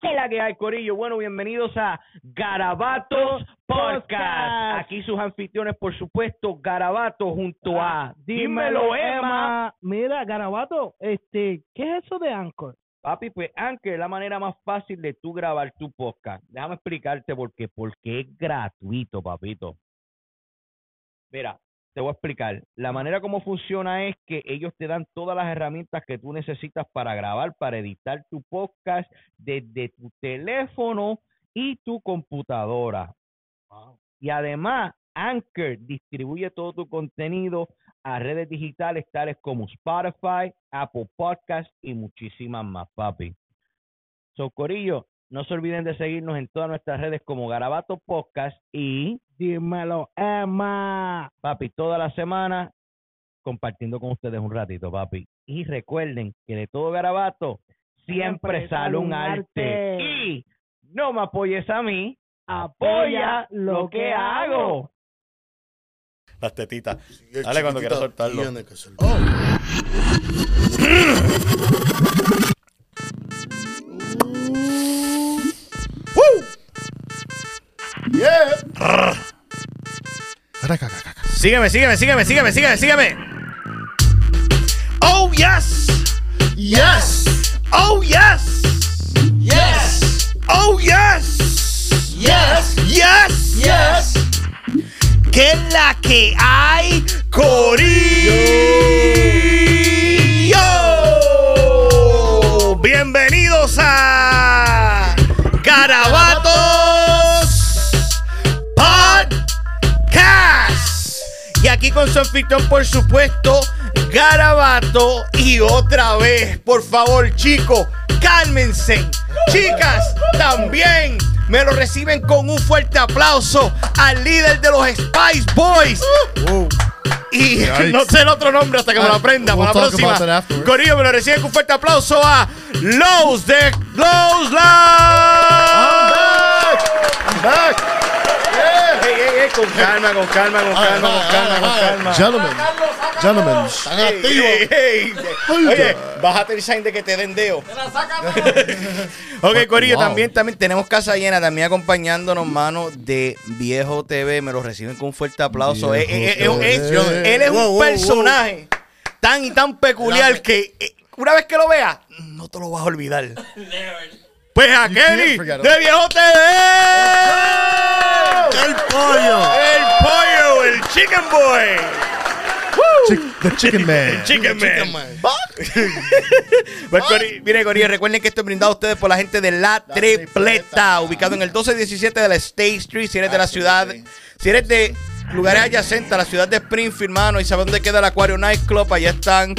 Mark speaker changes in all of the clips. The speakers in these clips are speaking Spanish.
Speaker 1: ¿Qué la que hay, Corillo? Bueno, bienvenidos a Garabatos Podcast. Aquí sus anfitriones, por supuesto, Garabato junto a Dímelo, Emma.
Speaker 2: Mira, Garabato, este, ¿qué es eso de Anchor?
Speaker 1: Papi, pues Anchor es la manera más fácil de tú grabar tu podcast. Déjame explicarte por qué. Porque es gratuito, papito. Mira, te voy a explicar. La manera como funciona es que ellos te dan todas las herramientas que tú necesitas para grabar, para editar tu podcast desde tu teléfono y tu computadora. Y además, Anchor distribuye todo tu contenido a redes digitales tales como Spotify, Apple Podcasts y muchísimas más, papi. Socorillo, no se olviden de seguirnos en todas nuestras redes como Garabato Podcast y
Speaker 2: Dímelo, Emma.
Speaker 1: papi, toda la semana compartiendo con ustedes un ratito, papi. Y recuerden que de todo garabato siempre, sale un arte. Y no me apoyes a mí, apoya lo que hago.
Speaker 3: Las tetitas. Dale cuando quieras soltarlo.
Speaker 4: Tiene Yeah.
Speaker 3: Sígueme, sígueme, sígueme, sígueme, sígueme, sígueme. Oh, yes.
Speaker 4: Yes.
Speaker 3: Oh, yes.
Speaker 4: Yes.
Speaker 3: Oh, yes.
Speaker 4: Yes.
Speaker 3: Yes.
Speaker 4: Yes.
Speaker 3: ¿Qué es la que hay, Corillo? Aquí con su anfitrión, por supuesto, Garabato. Y otra vez, por favor, chicos, cálmense. Chicas, también me lo reciben con un fuerte aplauso al líder de los Spice Boys. Y no sé el otro nombre hasta que me lo aprenda
Speaker 4: We'll
Speaker 3: para la próxima.
Speaker 4: afterwards.
Speaker 3: Corillo, me lo reciben con un fuerte aplauso a Lowe's de Live.
Speaker 4: I'm back. Yeah.
Speaker 3: Ey, ey, ey, con calma, con calma, con calma, con calma, con calma.
Speaker 4: Gentlemen. Gentlemen. Están activos.
Speaker 3: Oye, bájate el sign de que te den deo. ok, Corillo,
Speaker 4: Wow.
Speaker 3: también, también tenemos casa llena, también acompañándonos, mano, de Viejo TV. Me lo reciben con un fuerte aplauso. Eh, eh, eh, él es
Speaker 4: Wow,
Speaker 3: un
Speaker 4: wow,
Speaker 3: personaje tan y tan peculiar que eh, una vez que lo veas, no te lo vas a olvidar. Pues a
Speaker 4: You
Speaker 3: Kenny de Viejo TV.
Speaker 4: El pollo.
Speaker 3: El pollo, el chicken boy.
Speaker 4: Chick- the chicken man.
Speaker 3: Chicken Man.
Speaker 4: Chicken man.
Speaker 3: Pues, Cori- mire, Corillo, recuerden que esto es brindado a ustedes por la gente de La,
Speaker 4: La
Speaker 3: Tripleta,
Speaker 4: Tripleta.
Speaker 3: ubicado en el 1217 de la State Street. Si eres de la ciudad, si eres de lugares adyacentes a la ciudad de Springfield, mano, y sabes dónde queda el Acuario Nightclub, allá están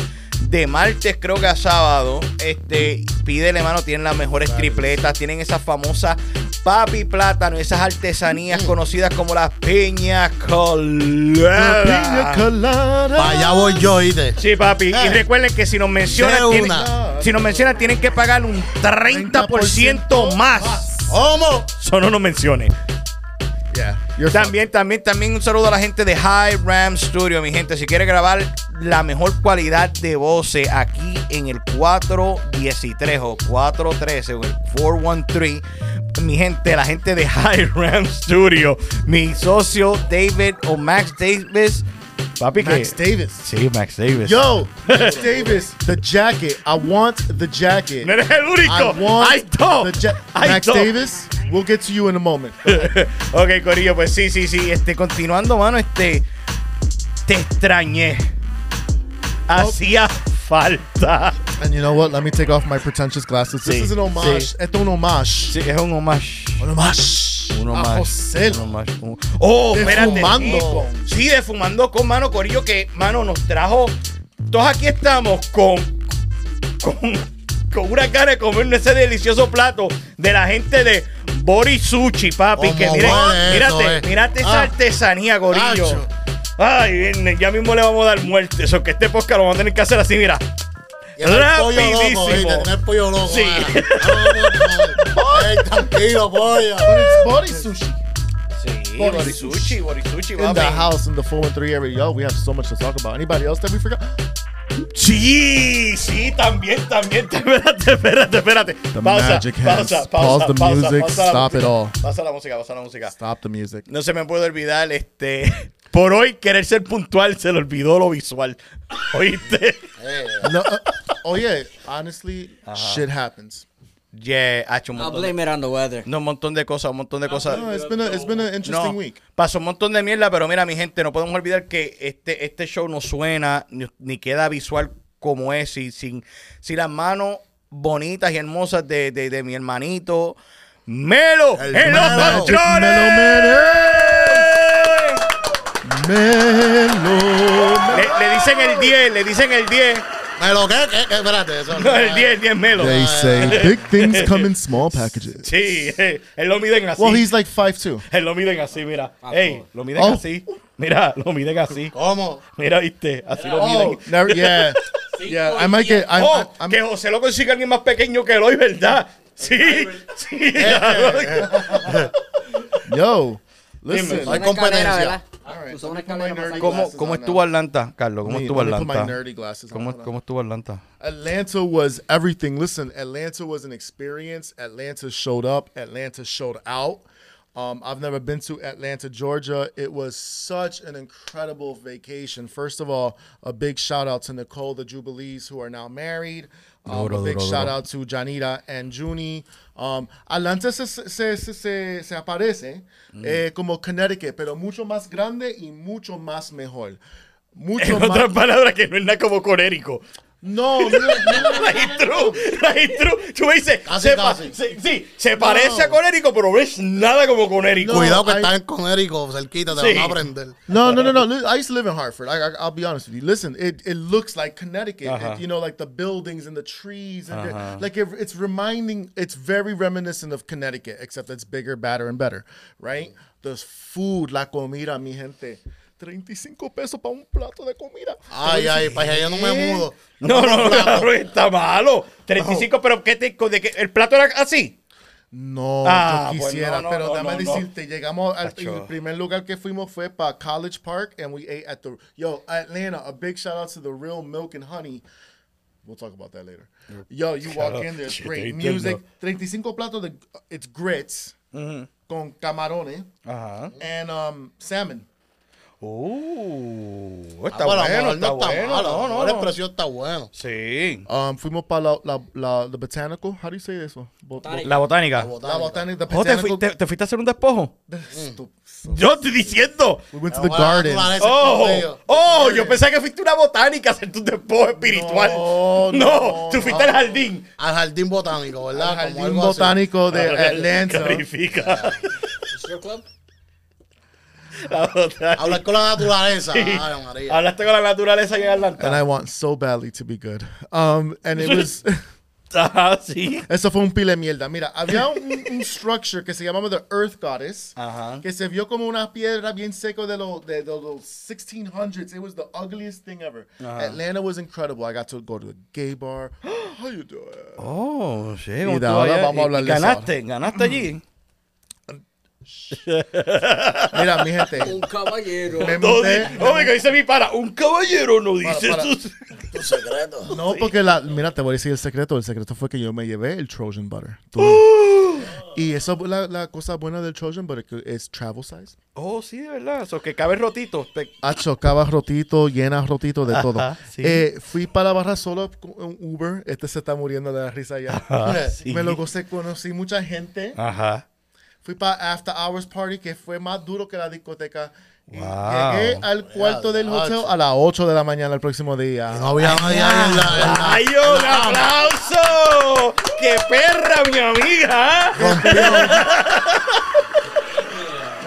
Speaker 3: de martes, creo que a sábado. Este, pídele, mano, tienen las mejores tripletas, tienen esas famosas papi plátano, esas artesanías conocidas como las piña
Speaker 4: Piña
Speaker 3: coladas.
Speaker 4: colada.
Speaker 5: Pa' allá voy yo, ¿oíste?
Speaker 3: Sí, papi. Y
Speaker 5: Eh.
Speaker 3: recuerden que si nos mencionan, tienen,
Speaker 5: una.
Speaker 3: si nos mencionan, tienen que pagar un 30% más.
Speaker 5: ¿Cómo?
Speaker 3: Eso no nos mencione.
Speaker 4: Yeah.
Speaker 3: También, también, también un saludo a la gente de High Ram Studio, mi gente. Si quiere grabar la mejor cualidad de voces aquí en el 413 o 413 o el 413, mi gente, la gente de High Ram Studio, mi socio David o Max Davis. Papi, que.
Speaker 4: Max Davis.
Speaker 3: Sí, Max Davis.
Speaker 4: Yo, Max Davis, the jacket. I want the jacket.
Speaker 3: No eres el
Speaker 4: I want
Speaker 3: I don't.
Speaker 4: the ja-
Speaker 3: I
Speaker 4: Max
Speaker 3: don't.
Speaker 4: Davis, we'll get to you in a moment.
Speaker 3: ok, Corillo, pues sí, sí, sí. Este, continuando, mano, este. Te extrañé. Hacía falta.
Speaker 4: And you know what? Let me take off my pretentious glasses. This
Speaker 3: Sí,
Speaker 4: is an homage.
Speaker 3: sí.
Speaker 4: Esto es un homage.
Speaker 3: Sí, es un homage.
Speaker 4: Un homage.
Speaker 3: Un
Speaker 4: A
Speaker 3: homage.
Speaker 4: José.
Speaker 3: Un homage. Un- Oh,
Speaker 4: De
Speaker 3: espérate.
Speaker 4: Fumando
Speaker 3: sí. Sí, de fumando con mano, Corillo, que, mano, nos trajo. Todos aquí estamos con. Con. Con una cara de comer ese delicioso plato de la gente de Boris Sushi, papi.
Speaker 5: ¿Cómo
Speaker 3: Que miren,
Speaker 5: huele eso,
Speaker 3: mírate,
Speaker 5: eh?
Speaker 3: mírate esa
Speaker 5: Ah.
Speaker 3: artesanía, Corillo. Ay, ya mismo le vamos a dar muerte. Eso que este podcast lo vamos a tener que hacer así, mira.
Speaker 5: El pollo loco,
Speaker 3: Rapidísimo.
Speaker 5: el pollo loco.
Speaker 3: Sí.
Speaker 5: tranquilo, pollo.
Speaker 4: But it's body sushi.
Speaker 3: Borisuchi, Borisuchi,
Speaker 4: In the house in the 413 area. Yo, we have so much to talk about. Anybody else that we forgot?
Speaker 3: Sí, sí, también, también. Espérate, espérate, espérate.
Speaker 4: The
Speaker 3: pausa,
Speaker 4: magic hands.
Speaker 3: pausa,
Speaker 4: Pause
Speaker 3: pausa,
Speaker 4: the
Speaker 3: pausa,
Speaker 4: music.
Speaker 3: pausa
Speaker 4: Stop it all.
Speaker 3: Pausa la música, pausa la música.
Speaker 4: Stop the music.
Speaker 3: No se me puede olvidar, este. Por hoy, querer ser puntual, se le olvidó lo visual. ¿Oíste?
Speaker 4: No, uh, oh yeah. Honestly, shit happens.
Speaker 3: Yeah, ha hecho un
Speaker 6: I'll
Speaker 3: montón de,
Speaker 6: blame it on the weather.
Speaker 3: no, un montón de cosas, un montón de cosas.
Speaker 4: No, it's been a it's been an interesting
Speaker 3: No,
Speaker 4: week.
Speaker 3: pasó un montón de mierda, pero mira, mi gente, no podemos olvidar que este, este show no suena ni, ni queda visual como es, y sin, sin las manos bonitas y hermosas de, de, de mi hermanito Melo
Speaker 5: El
Speaker 3: en los
Speaker 5: Melo.
Speaker 3: controles.
Speaker 4: Melo.
Speaker 3: Le, le dicen el 10, le dicen el 10.
Speaker 5: ¿Me lo qué? ¿Qué? ¿Qué? Espérate, eso
Speaker 3: No, el 10, el 10 Melo.
Speaker 4: They say big things come in small packages.
Speaker 3: Sí, eh, él lo miden así.
Speaker 4: Well, he's like five two.
Speaker 3: Él lo miden así, mira.
Speaker 6: Ah,
Speaker 3: Ey, lo miden
Speaker 4: Oh.
Speaker 3: así. Mira, lo miden así.
Speaker 5: ¿Cómo?
Speaker 3: Mira, viste, así lo
Speaker 4: Oh,
Speaker 3: miden.
Speaker 4: never, yeah, yeah. I might get. I'm,
Speaker 3: Oh,
Speaker 4: I'm,
Speaker 3: que José lo consigue alguien más pequeño que Eloy, ¿verdad? Sí, sí.
Speaker 4: yo, listen.
Speaker 3: Dime.
Speaker 5: No hay competencia.
Speaker 6: ¿Verdad?
Speaker 4: Alright,
Speaker 6: Usó
Speaker 4: let
Speaker 6: una
Speaker 4: me put my
Speaker 6: escalera
Speaker 4: nerdy
Speaker 6: más
Speaker 3: ¿Cómo,
Speaker 4: glasses
Speaker 3: ¿Cómo
Speaker 4: on
Speaker 3: estuvo. Atlanta, Carlos? ¿Cómo
Speaker 4: Let me-
Speaker 3: estuvo
Speaker 4: let me put my
Speaker 3: Atlanta?
Speaker 4: nerdy glasses on.
Speaker 3: ¿Cómo,
Speaker 4: on.
Speaker 3: ¿Cómo estuvo Atlanta?
Speaker 4: Atlanta was everything. Listen, Atlanta was an experience. Atlanta showed up. Atlanta showed out. Um, I've never been to Atlanta, Georgia. It was such an incredible vacation. First of all, a big shout out to Nicole, the Jubilees, who are now married. Um,
Speaker 3: Duro,
Speaker 4: big
Speaker 3: duro,
Speaker 4: shout
Speaker 3: duro.
Speaker 4: out to Janita and Junie. Um, Atlanta se, se, se, se, se aparece eh, como Connecticut, pero mucho más grande y mucho más mejor. Mucho
Speaker 3: En otras palabras, que no es nada como Conérico.
Speaker 4: No, no, no.
Speaker 3: Like true, like true. Tú me dices,
Speaker 5: Casi,
Speaker 3: se pa-
Speaker 5: casi.
Speaker 3: se- sí, se parece a Conérico, pero no es nada como Conérico.
Speaker 4: No.
Speaker 5: Cuidado que
Speaker 4: I-
Speaker 5: estás en Conérico, cerquita, te
Speaker 3: Sí.
Speaker 5: van a aprender.
Speaker 4: No, no, no, no. I used to live in Hartford. I, I, I'll be honest with you. Listen, it, it looks like Connecticut.
Speaker 3: Uh-huh.
Speaker 4: It- you know, like the buildings and the trees, and the- like it, it's reminding. It's very reminiscent of Connecticut, except it's bigger, badder, and better, right? The food, la comida, mi gente. 35 pesos para un plato de comida.
Speaker 5: Ay, ay, para allá no me mudo.
Speaker 3: No, no, no, está malo. 35, pero ¿qué te, de que el plato era así?
Speaker 4: No,
Speaker 3: Ah,
Speaker 4: yo quisiera,
Speaker 3: no, no,
Speaker 4: pero
Speaker 3: no,
Speaker 4: déjame
Speaker 3: no, no.
Speaker 4: decirte, llegamos al el primer lugar que fuimos fue para College Park and we ate at the yo Atlanta. A big shout out to the Real Milk and Honey. We'll talk about that later. Yo, you walk in, there's
Speaker 3: Shit,
Speaker 4: great music.
Speaker 3: did
Speaker 4: 35 platos de it's grits con camarones
Speaker 3: Ajá.
Speaker 4: and um salmon.
Speaker 3: Uh,
Speaker 5: Ah,
Speaker 3: está
Speaker 5: bueno, a lo
Speaker 3: bueno,
Speaker 5: mejor
Speaker 3: está
Speaker 5: no está
Speaker 3: bueno.
Speaker 5: malo.
Speaker 3: No,
Speaker 5: a lo
Speaker 3: no,
Speaker 5: mejor el
Speaker 3: no.
Speaker 5: precio está bueno.
Speaker 3: Sí.
Speaker 4: Um, fuimos para la, la, la, the botanical. How do you say? Bo-
Speaker 6: Botánica.
Speaker 3: La botánica.
Speaker 4: La botánica. The
Speaker 3: Oh, ¿te, fuiste, ¿Te fuiste a hacer un despojo?
Speaker 4: Stu-
Speaker 3: Yo estoy diciendo.
Speaker 4: We went to the
Speaker 5: bueno,
Speaker 4: garden.
Speaker 3: Oh, oh, yo pensaba que fuiste a una botánica a hacer tu despojo espiritual.
Speaker 4: No,
Speaker 3: No,
Speaker 4: no,
Speaker 3: tú fuiste al jardín.
Speaker 5: Al jardín botánico, ¿verdad?
Speaker 4: Al
Speaker 5: Como
Speaker 4: jardín
Speaker 5: algo así.
Speaker 4: botánico de Atlanta.
Speaker 3: Clarifica.
Speaker 6: Strip club?
Speaker 3: La botánica.
Speaker 5: Hablar con la naturaleza. Ay,
Speaker 3: Hablaste con la naturaleza en Atlanta.
Speaker 4: and I want so badly to be good. Um, and it was
Speaker 3: Ajá, sí.
Speaker 4: eso fue un pile de mierda. Mira, había un, un structure que se llamaba the Earth Goddess,
Speaker 3: Ajá.
Speaker 4: que se vio como una piedra bien seco de los de, de los 1600s. It was the ugliest thing ever. Atlanta was incredible. I got to go to the gay bar. How you doing?
Speaker 3: Oh, sí.
Speaker 4: Y
Speaker 3: ¿cómo
Speaker 4: de
Speaker 3: estuvo
Speaker 4: ahora
Speaker 3: allá?
Speaker 4: vamos a hablar
Speaker 3: y
Speaker 4: de eso
Speaker 3: Ganaste, ganaste allí.
Speaker 4: Mira, mi gente,
Speaker 6: Un caballero.
Speaker 4: me
Speaker 3: No,
Speaker 4: monté.
Speaker 3: oh, me dice mi para, un caballero no dice
Speaker 4: para.
Speaker 5: Tu secreto.
Speaker 4: No, porque la, mira, te voy a decir el secreto. El secreto fue que yo me llevé el Trojan Butter. Tú- Y eso es la, la cosa buena del Trojan Butter, que es travel size.
Speaker 3: Oh, sí, de verdad. Eso que cabe rotito. Te-
Speaker 4: Hacho, cava rotito, llena rotito de todo.
Speaker 3: Sí.
Speaker 4: Eh, fui para la barra solo con un Uber. Este se está muriendo de la risa ya.
Speaker 3: Sí.
Speaker 4: Me lo gocé, conocí mucha gente.
Speaker 3: Ajá.
Speaker 4: Fui para After Hours Party, que fue más duro que la discoteca. Y
Speaker 3: Wow.
Speaker 4: Llegué al cuarto del hotel a las 8 de la mañana el próximo día.
Speaker 5: No había nadie en la.
Speaker 3: ¡Ay, un aplauso! ¡Qué perra, mi amiga!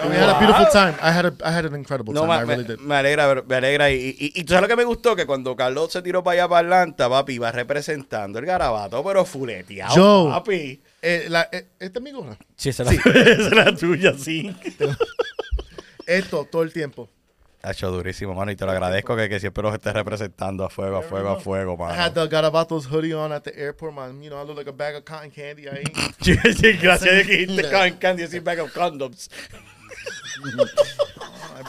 Speaker 4: We had a beautiful time. I had, a, I had an incredible
Speaker 3: No,
Speaker 4: time.
Speaker 3: ma-
Speaker 4: I really
Speaker 3: me,
Speaker 4: did.
Speaker 3: me alegra, me alegra. Y, y, y tú sabes lo que me gustó, que cuando Carlos se tiró para allá para Atlanta, papi, iba representando el garabato, pero fuleteado,
Speaker 4: Yo-
Speaker 3: papi.
Speaker 4: Eh, la, eh, esta es mi gorra.
Speaker 3: Sí, esa es la tuya, sí.
Speaker 4: Esto todo el tiempo.
Speaker 3: Ha hecho durísimo, mano, y te lo agradezco que, que siempre los estés representando a fuego, a fuego, a fuego,
Speaker 4: I
Speaker 3: mano.
Speaker 4: had the Garabatos hoodie on at the airport, man. You know, I look like a bag of cotton candy ahí.
Speaker 3: Sí, sí, gracias de que dijiste Cotton Candy así bag of condoms.
Speaker 4: I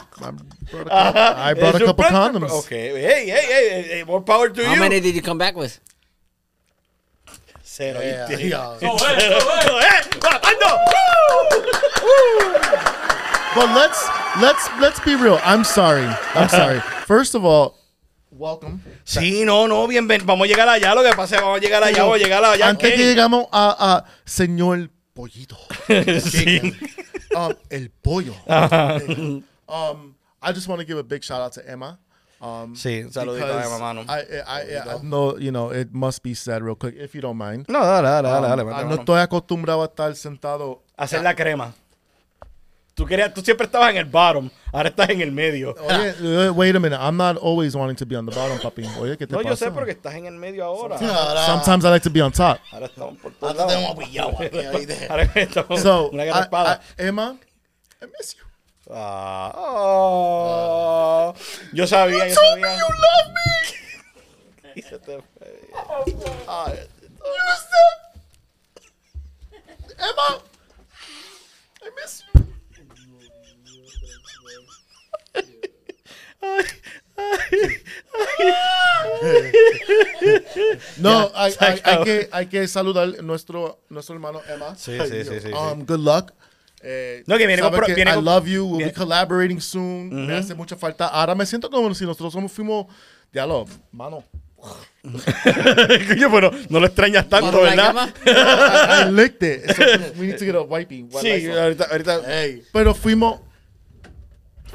Speaker 4: brought a couple, I brought a
Speaker 3: Es
Speaker 4: couple condoms.
Speaker 3: Okay, hey, hey, hey, hey, more power to
Speaker 6: How
Speaker 3: you.
Speaker 6: many did you come back with?
Speaker 3: Cero.
Speaker 5: Yeah,
Speaker 3: ¿viste?
Speaker 5: yeah.
Speaker 3: Cero, eh, ¡Bajando!
Speaker 4: But let's let's let's be real. I'm sorry. I'm sorry. First of all, welcome.
Speaker 3: Sí, no, no, bien, ven, vamos a llegar allá. Lo que pasa es vamos a llegar allá, vamos a llegar allá.
Speaker 4: Antes que
Speaker 3: ¿qué?
Speaker 4: llegamos a, a señor pollito,
Speaker 3: Sí.
Speaker 4: um, el pollo. um, I just want to give a big shout out to Emma. Um,
Speaker 3: Sí, un saludito a Emma, mano.
Speaker 4: I, I, I, I know, you know, it must be said real quick, if you don't mind.
Speaker 3: No, dale, dale, dale, dale.
Speaker 4: Um,
Speaker 3: mete
Speaker 4: no
Speaker 3: mano.
Speaker 4: estoy acostumbrado a estar sentado.
Speaker 3: Hacer la crema. Tú, querías, tú siempre estabas en el bottom, ahora estás en el medio.
Speaker 4: Oye, uh, wait a minute. I'm not always wanting to be on the bottom, papi. Oye, ¿qué te
Speaker 3: No, yo
Speaker 4: pasa?
Speaker 3: sé porque estás en el medio ahora.
Speaker 5: Ahora,
Speaker 4: Sometimes I like to be on top.
Speaker 3: Ahora estamos por todos
Speaker 5: ahora te
Speaker 3: lados.
Speaker 5: tenemos pillado aquí, ¿oíste?
Speaker 3: Ahora estamos
Speaker 4: So,
Speaker 3: una espada.
Speaker 4: Emma, I miss you.
Speaker 3: Ah, oh. yo sabía, yo sabía.
Speaker 4: love me.
Speaker 3: Y se te fue.
Speaker 4: You said, Emma, I miss you. No, hay, hay- hay que, hay que saludar nuestro, nuestro hermano Emma.
Speaker 3: Sí, sí, sí, sí,
Speaker 4: Um, good luck. Eh,
Speaker 3: No, que viene con
Speaker 4: que
Speaker 3: viene
Speaker 4: I
Speaker 3: con-
Speaker 4: love you. We'll
Speaker 3: viene-
Speaker 4: be collaborating soon. Me hace mucha falta. Ahora me siento como si nosotros somos, fuimos, diablo, mano.
Speaker 3: Coño, pero no lo extrañas tanto, ¿verdad?
Speaker 4: I, I licked it. So we need to get a wipey.
Speaker 3: Sí, ahorita, ahorita.
Speaker 5: Ey,
Speaker 4: Pero fuimos,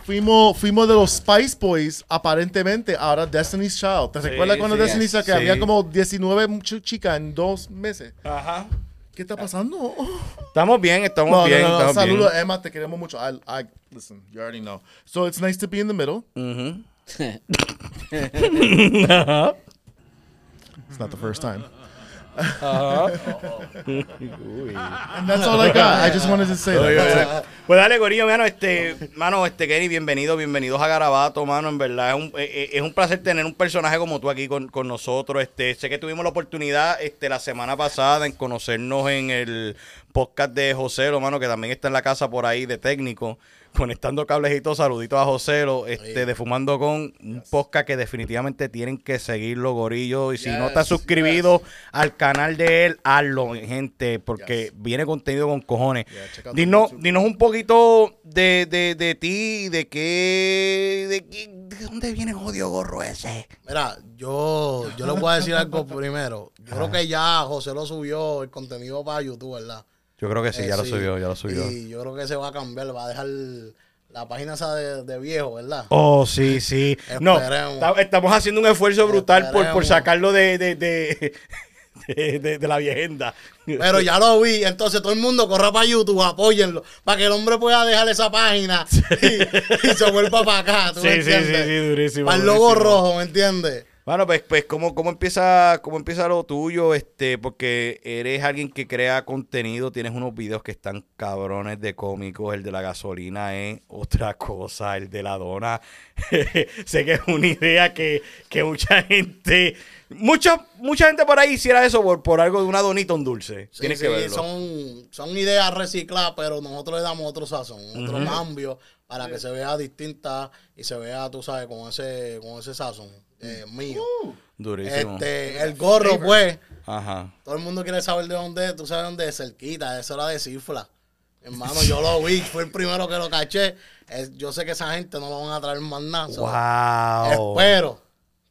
Speaker 4: fuimos, fuimos de los Spice Boys, aparentemente, ahora Destiny's Child. ¿Te recuerdas cuando
Speaker 3: sí,
Speaker 4: Destiny's Child? Que
Speaker 3: sí.
Speaker 4: había como 19 ch- chicas en dos meses.
Speaker 3: Ajá.
Speaker 4: ¿Qué está pasando?
Speaker 3: Estamos bien, estamos
Speaker 4: No,
Speaker 3: bien.
Speaker 4: no, no. Saludos, Emma. Te queremos mucho. I, I, listen, you already know. So it's nice to be in the middle.
Speaker 3: Ujú.
Speaker 4: It's not the first time. And that's all I got. I just wanted to say that. That's it.
Speaker 3: Pues dale, Corillo, mano, este, mano, este Kenny, bienvenido, bienvenidos a Garabato, mano, en verdad, es un, eh, eh, es un placer tener un personaje como tú aquí con, con nosotros, este, sé que tuvimos la oportunidad, este, la semana pasada en conocernos en el podcast de Joselo, mano, que también está en la casa por ahí de técnico, conectando todo, saluditos a Joselo, este, de Fumando Con, un podcast que definitivamente tienen que seguirlo, Gorillo, y si no estás
Speaker 4: Yes,
Speaker 3: suscribido al canal de él, hazlo, gente, porque viene contenido con cojones.
Speaker 4: Yeah,
Speaker 3: Dinos, dinos un poquito de, de, de ti, de qué, de qué, de dónde viene el odio gorro ese.
Speaker 5: Mira, yo, yo les voy a decir algo primero. Yo creo que ya José lo subió el contenido para YouTube, ¿verdad?
Speaker 3: Yo creo que sí,
Speaker 5: Eh,
Speaker 3: ya lo subió, ya lo subió.
Speaker 5: Y yo creo que se va a cambiar, va a dejar la página esa de, de viejo, ¿verdad?
Speaker 3: Oh, sí, sí. No, estamos haciendo un esfuerzo brutal por, por sacarlo de, de, de, de, de- de la viejenda.
Speaker 5: Pero ya lo vi, entonces todo el mundo corra para YouTube, apóyenlo, para que el hombre pueda dejar esa página y, y se vuelva para acá, ¿tú
Speaker 3: Sí,
Speaker 5: me
Speaker 3: sí, sí, sí, durísimo,
Speaker 5: Para el logo rojo, ¿me entiendes?
Speaker 3: Bueno, pues, pues ¿cómo, cómo, empieza, ¿cómo empieza lo tuyo? Este, porque eres alguien que crea contenido, tienes unos videos que están cabrones de cómicos, el de la gasolina es otra cosa, el de la dona, sé que es una idea que, que mucha gente, mucha, mucha gente por ahí hiciera eso por, por algo de una donita un dulce.
Speaker 5: Sí,
Speaker 3: Tienes
Speaker 5: sí,
Speaker 3: que verlo.
Speaker 5: Son, son ideas recicladas, pero nosotros le damos otro sazón, otro cambio para que se vea distinta y se vea, tú sabes, con ese, con ese sazón eh, mío.
Speaker 3: Durísimo.
Speaker 5: Este, el gorro, pues,
Speaker 3: Ajá.
Speaker 5: todo el mundo quiere saber de dónde es, tú sabes dónde es, cerquita, eso era de cifra. Hermano, yo lo vi, fue el primero que lo caché. Es- yo sé que esa gente no lo van a traer más nada.
Speaker 3: Wow.
Speaker 5: Espero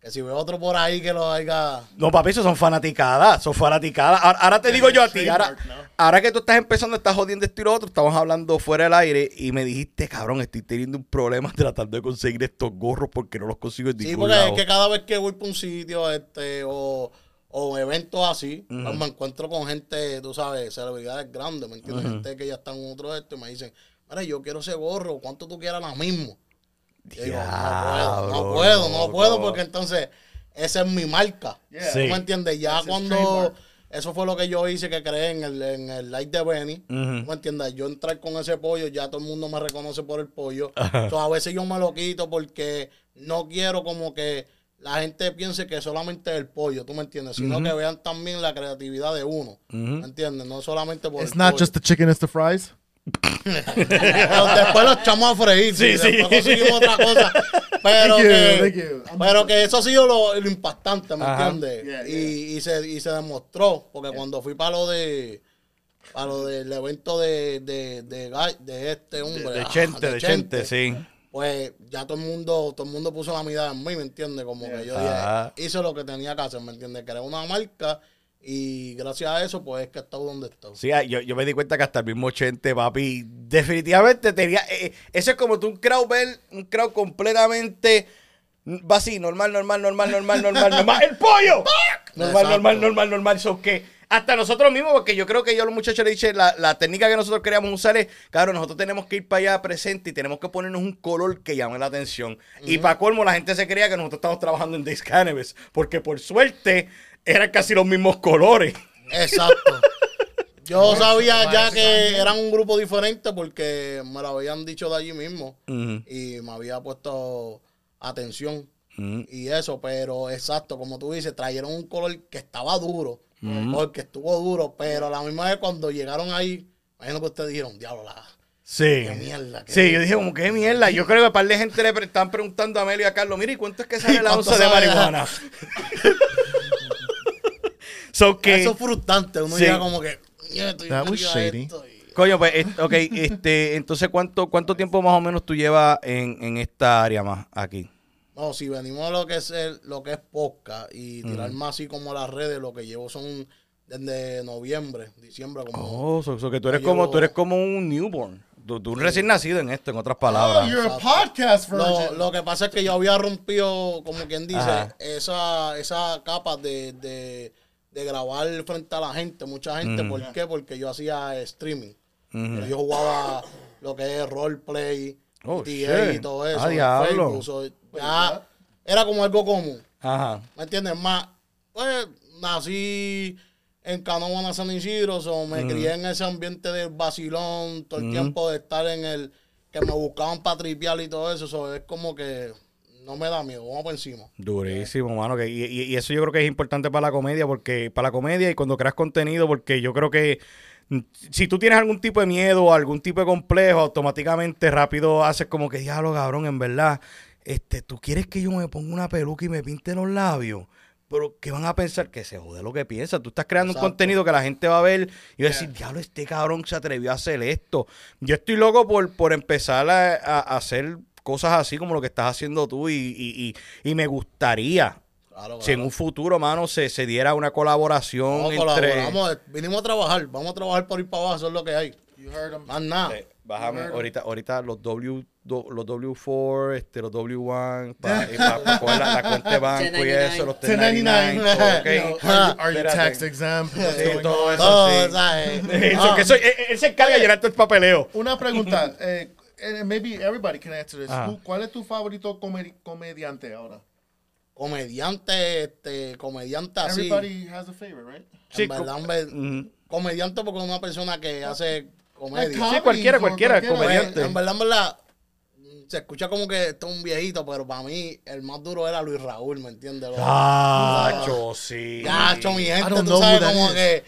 Speaker 5: que si veo otro por ahí que lo haya.
Speaker 3: No, papi, eso son fanaticadas, son fanaticadas. Ahora, ahora te digo yo a ti, ahora, ahora que tú estás empezando, estás jodiendo esto y lo otro, estamos hablando fuera del aire y me dijiste, cabrón, estoy teniendo un problema tratando de conseguir estos gorros porque no los consigo en
Speaker 5: Sí,
Speaker 3: ningún
Speaker 5: porque
Speaker 3: lado.
Speaker 5: es que cada vez que voy para un sitio este, o, o eventos así, pues me encuentro con gente, tú sabes, celebridades grandes, ¿me entiendes? Gente que ya están en otro de esto y me dicen, mira, yo quiero ese gorro, ¿cuánto tú quieras ahora mismo? Digo, no puedo, no puedo, no puedo, porque entonces esa es mi marca.
Speaker 3: Sí.
Speaker 5: ¿Tú me entiendes? Ya
Speaker 4: That's
Speaker 5: cuando... Eso fue lo que yo hice, que creé en el, en el live de Benny. ¿Tú me entiendes? Yo entrar con ese pollo, ya todo el mundo me reconoce por el pollo. Entonces, a veces yo me lo quito porque no quiero como que la gente piense que solamente es el pollo, ¿tú me entiendes? Sino que vean también la creatividad de uno. ¿Me entiendes? No solamente por
Speaker 4: It's
Speaker 5: el
Speaker 4: not
Speaker 5: pollo.
Speaker 4: just the chicken, it's the fries.
Speaker 5: Pero después los echamos a freír.
Speaker 3: Sí,
Speaker 5: Sí,
Speaker 3: sí.
Speaker 5: Después conseguimos otra cosa. Pero,
Speaker 4: Thank you,
Speaker 5: que,
Speaker 4: you.
Speaker 5: Pero que eso ha sido lo, lo impactante, ¿me
Speaker 3: Ajá.
Speaker 5: entiendes?
Speaker 4: Yeah,
Speaker 5: Y, y, se, y se demostró, porque cuando fui para lo de para lo del evento de, de, de, este hombre.
Speaker 3: De
Speaker 5: ah,
Speaker 3: Chente, de Chente, sí.
Speaker 5: Pues ya todo el mundo, todo el mundo puso la mirada en mí, ¿me entiendes? Como que yo dije, hice lo que tenía que hacer, ¿me entiendes? Creé una marca y gracias a eso, pues es que he estado donde estoy.
Speaker 3: Sí, ah, yo, yo me di cuenta que hasta el mismo Chente, papi, definitivamente tenía. eh, eso es como tú un crowd ver, un crowd completamente. Va así, normal, normal, normal, normal, normal, normal. ¡El pollo! Normal,
Speaker 5: Exacto.
Speaker 3: normal, normal, normal. So que hasta nosotros mismos, porque yo creo que yo a los muchachos le dije, la, la técnica que nosotros queríamos usar es, claro, nosotros tenemos que ir para allá presente y tenemos que ponernos un color que llame la atención. Y para colmo, la gente se creía que nosotros estábamos trabajando en Days Cannabis, porque por suerte eran casi los mismos colores.
Speaker 5: Exacto. Yo sabía ya que eran un grupo diferente porque me lo habían dicho de allí mismo y me había puesto atención y eso, pero exacto, como tú dices, trajeron un color que estaba duro, porque estuvo duro, pero a la misma vez cuando llegaron ahí, imagino que ustedes dijeron, diablo, la,
Speaker 3: Sí.
Speaker 5: qué mierda. qué
Speaker 3: Sí, yo dije, como, ¿qué mierda? Yo creo que un par de gente le pre- están preguntando a Amelio y a Carlos, mira, ¿y cuánto es que sale la
Speaker 5: ¿Cuánto
Speaker 3: once de marihuana? so que,
Speaker 5: Eso es frustrante, uno
Speaker 3: Sí.
Speaker 5: llega como que, "Nieto, yo
Speaker 4: That was shady.
Speaker 5: esto", y-
Speaker 3: coño, pues, es- ok, este, entonces, ¿cuánto, ¿cuánto tiempo más o menos tú llevas en, en esta área más aquí?
Speaker 5: No, si venimos a lo que es el- lo que es podcast y tirar más así como las redes, lo que llevo son desde noviembre, diciembre como
Speaker 3: Oh, so, so que tú eres como,
Speaker 5: llevo-
Speaker 3: tú eres como un newborn. Tú, tú un recién nacido en esto, en otras
Speaker 4: Oh,
Speaker 3: palabras.
Speaker 4: you're a podcast
Speaker 5: Lo, lo que pasa es que yo había rompido, como quien dice,
Speaker 3: Ajá.
Speaker 5: esa, esa capa de, de, de grabar frente a la gente, mucha gente. ¿Por qué? Porque yo hacía streaming. Yo jugaba lo que es roleplay,
Speaker 3: Oh,
Speaker 5: y todo eso.
Speaker 3: Ah.
Speaker 5: Facebook. So, ya era como algo común.
Speaker 3: Ajá.
Speaker 5: ¿Me entiendes? Más, pues, nací en Canóvana San Isidro, so, me crié en ese ambiente del vacilón, todo el tiempo de estar en el, que me buscaban para tripear y todo eso, so, es como que no me da miedo, vamos por encima.
Speaker 3: Durísimo, mano. Que, y, y- eso yo creo que es importante para la comedia, porque para la comedia y cuando creas contenido, porque yo creo que mm, si tú tienes algún tipo de miedo o algún tipo de complejo, automáticamente rápido haces como que diablo, cabrón, en verdad, este, tú quieres que yo me ponga una peluca y me pinte los labios. Pero que van a pensar que se jode lo que piensa. Tú estás creando
Speaker 5: Exacto.
Speaker 3: un contenido que la gente va a ver y va a decir, diablo, este cabrón se atrevió a hacer esto. Yo estoy loco por, por empezar a, a- a hacer cosas así como lo que estás haciendo tú y, y- y- y me gustaría
Speaker 5: Claro,
Speaker 3: si en un futuro, mano, se, se diera una colaboración
Speaker 5: Vamos,
Speaker 3: entre...
Speaker 5: colaboramos, vinimos a trabajar, vamos a trabajar por ir para abajo, eso es lo que hay.
Speaker 4: You heard.
Speaker 5: Más nada.
Speaker 3: Eh, Bájame ahorita, ahorita los W do- los W4, este, los W1, para coger la, la cuenta de banco y eso, los 1099,
Speaker 4: 1099.
Speaker 3: ok.
Speaker 4: Are you, are you
Speaker 3: Espérate.
Speaker 4: tax exempt?
Speaker 3: Sí, todo
Speaker 4: on?
Speaker 3: eso,
Speaker 5: Todo,
Speaker 3: sí.
Speaker 5: ¿sabes?
Speaker 3: Eso,
Speaker 5: Ah,
Speaker 3: que soy- él, él se encarga de llenar todo el papeleo.
Speaker 4: Una pregunta. eh, and maybe everybody can answer this. ¿Cuál es tu favorito comedi- comediante ahora?
Speaker 5: comediante, este, comediante así.
Speaker 4: Everybody has a favorite, right?
Speaker 3: Sí,
Speaker 5: en verdad,
Speaker 3: co-
Speaker 5: en ver-
Speaker 3: Ujú.
Speaker 5: comediante porque es una persona que hace comedia.
Speaker 4: Like
Speaker 3: Sí, cualquiera, cualquiera,
Speaker 4: cualquiera.
Speaker 3: comediante.
Speaker 5: En verdad, en verdad, se escucha como que esto es un viejito, pero para mí el más duro era Luis Raúl, ¿me entiendes?
Speaker 3: Ah, yo sí.
Speaker 5: Ya, cho, mi gente, tú sabes como
Speaker 4: is.
Speaker 5: que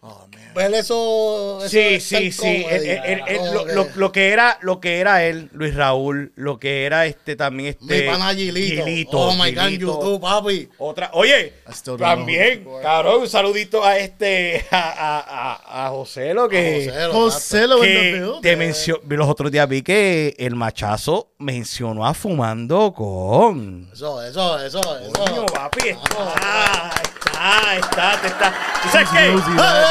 Speaker 4: Oh, man.
Speaker 5: ver eso, eso
Speaker 3: Sí, sí, sí. Él- él- él- lo,
Speaker 5: que-
Speaker 3: lo- lo que era, lo que era él, Luis Raúl, lo que era este también este.
Speaker 5: mi pana Gilito.
Speaker 3: Gilito,
Speaker 5: oh my God. YouTube, papi.
Speaker 3: Otra, oye, también, cabrón, un saludito a este, a, a, a, a José, lo que,
Speaker 5: José, lo
Speaker 4: José
Speaker 3: que te mencionó, los otros días vi que el machazo mencionó a Fumando con.
Speaker 5: Eso, eso, eso, eso.
Speaker 3: Coño, papi, está, está, está, está. ¿Tú sabes qué?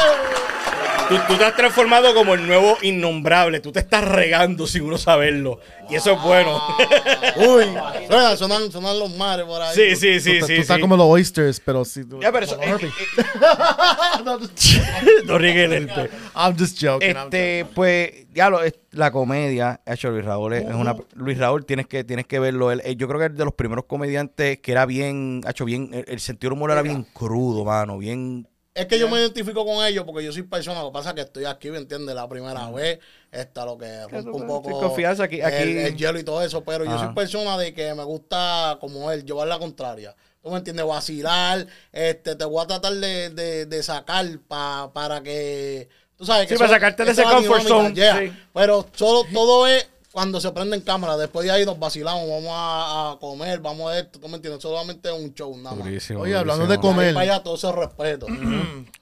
Speaker 3: Tú, tú te has transformado como el nuevo innombrable. Tú te estás regando sin uno saberlo. Y eso es bueno.
Speaker 5: Uy, suenan, sonan, sonan los mares por ahí.
Speaker 3: sí, sí, sí,
Speaker 4: Tú-
Speaker 3: sí.
Speaker 4: tú estás
Speaker 3: sí.
Speaker 4: como los oysters, pero sí.
Speaker 3: Ya, pero eso. eh, eh,
Speaker 4: No, just-
Speaker 3: no riegue el herpes.
Speaker 4: I'm just joking. I'm
Speaker 3: Este, pues, ya lo, es- la comedia, hecho Luis Raúl es, es una Luis Raúl tienes que tienes que verlo. Él, él- yo creo que es de los primeros comediantes que era bien, hecho bien, el, el sentido del humor era bien crudo, mano, bien.
Speaker 5: Es que yo me identifico con ellos porque yo soy persona. Lo que pasa es que estoy aquí, ¿me entiendes? La primera vez, está lo que rompe un poco.
Speaker 3: confianza aquí-
Speaker 5: El,
Speaker 3: aquí-
Speaker 5: el hielo y todo eso. Pero yo soy persona de que me gusta, como él, llevar la contraria. ¿Tú me entiendes? Vacilar. Este, te voy a tratar de, de, de sacar pa- para que Tú sabes que
Speaker 3: Sí, para sacarte de ese
Speaker 5: es
Speaker 3: comfort zone,
Speaker 5: yeah.
Speaker 3: sí.
Speaker 5: Pero solo, todo es cuando se prende en cámara. Después de ahí nos vacilamos, vamos a, a comer, vamos a esto. ¿Tú me entiendes? Solamente es un show, nada más.
Speaker 4: Oye, hablando de comer,
Speaker 5: para allá todo ese respeto.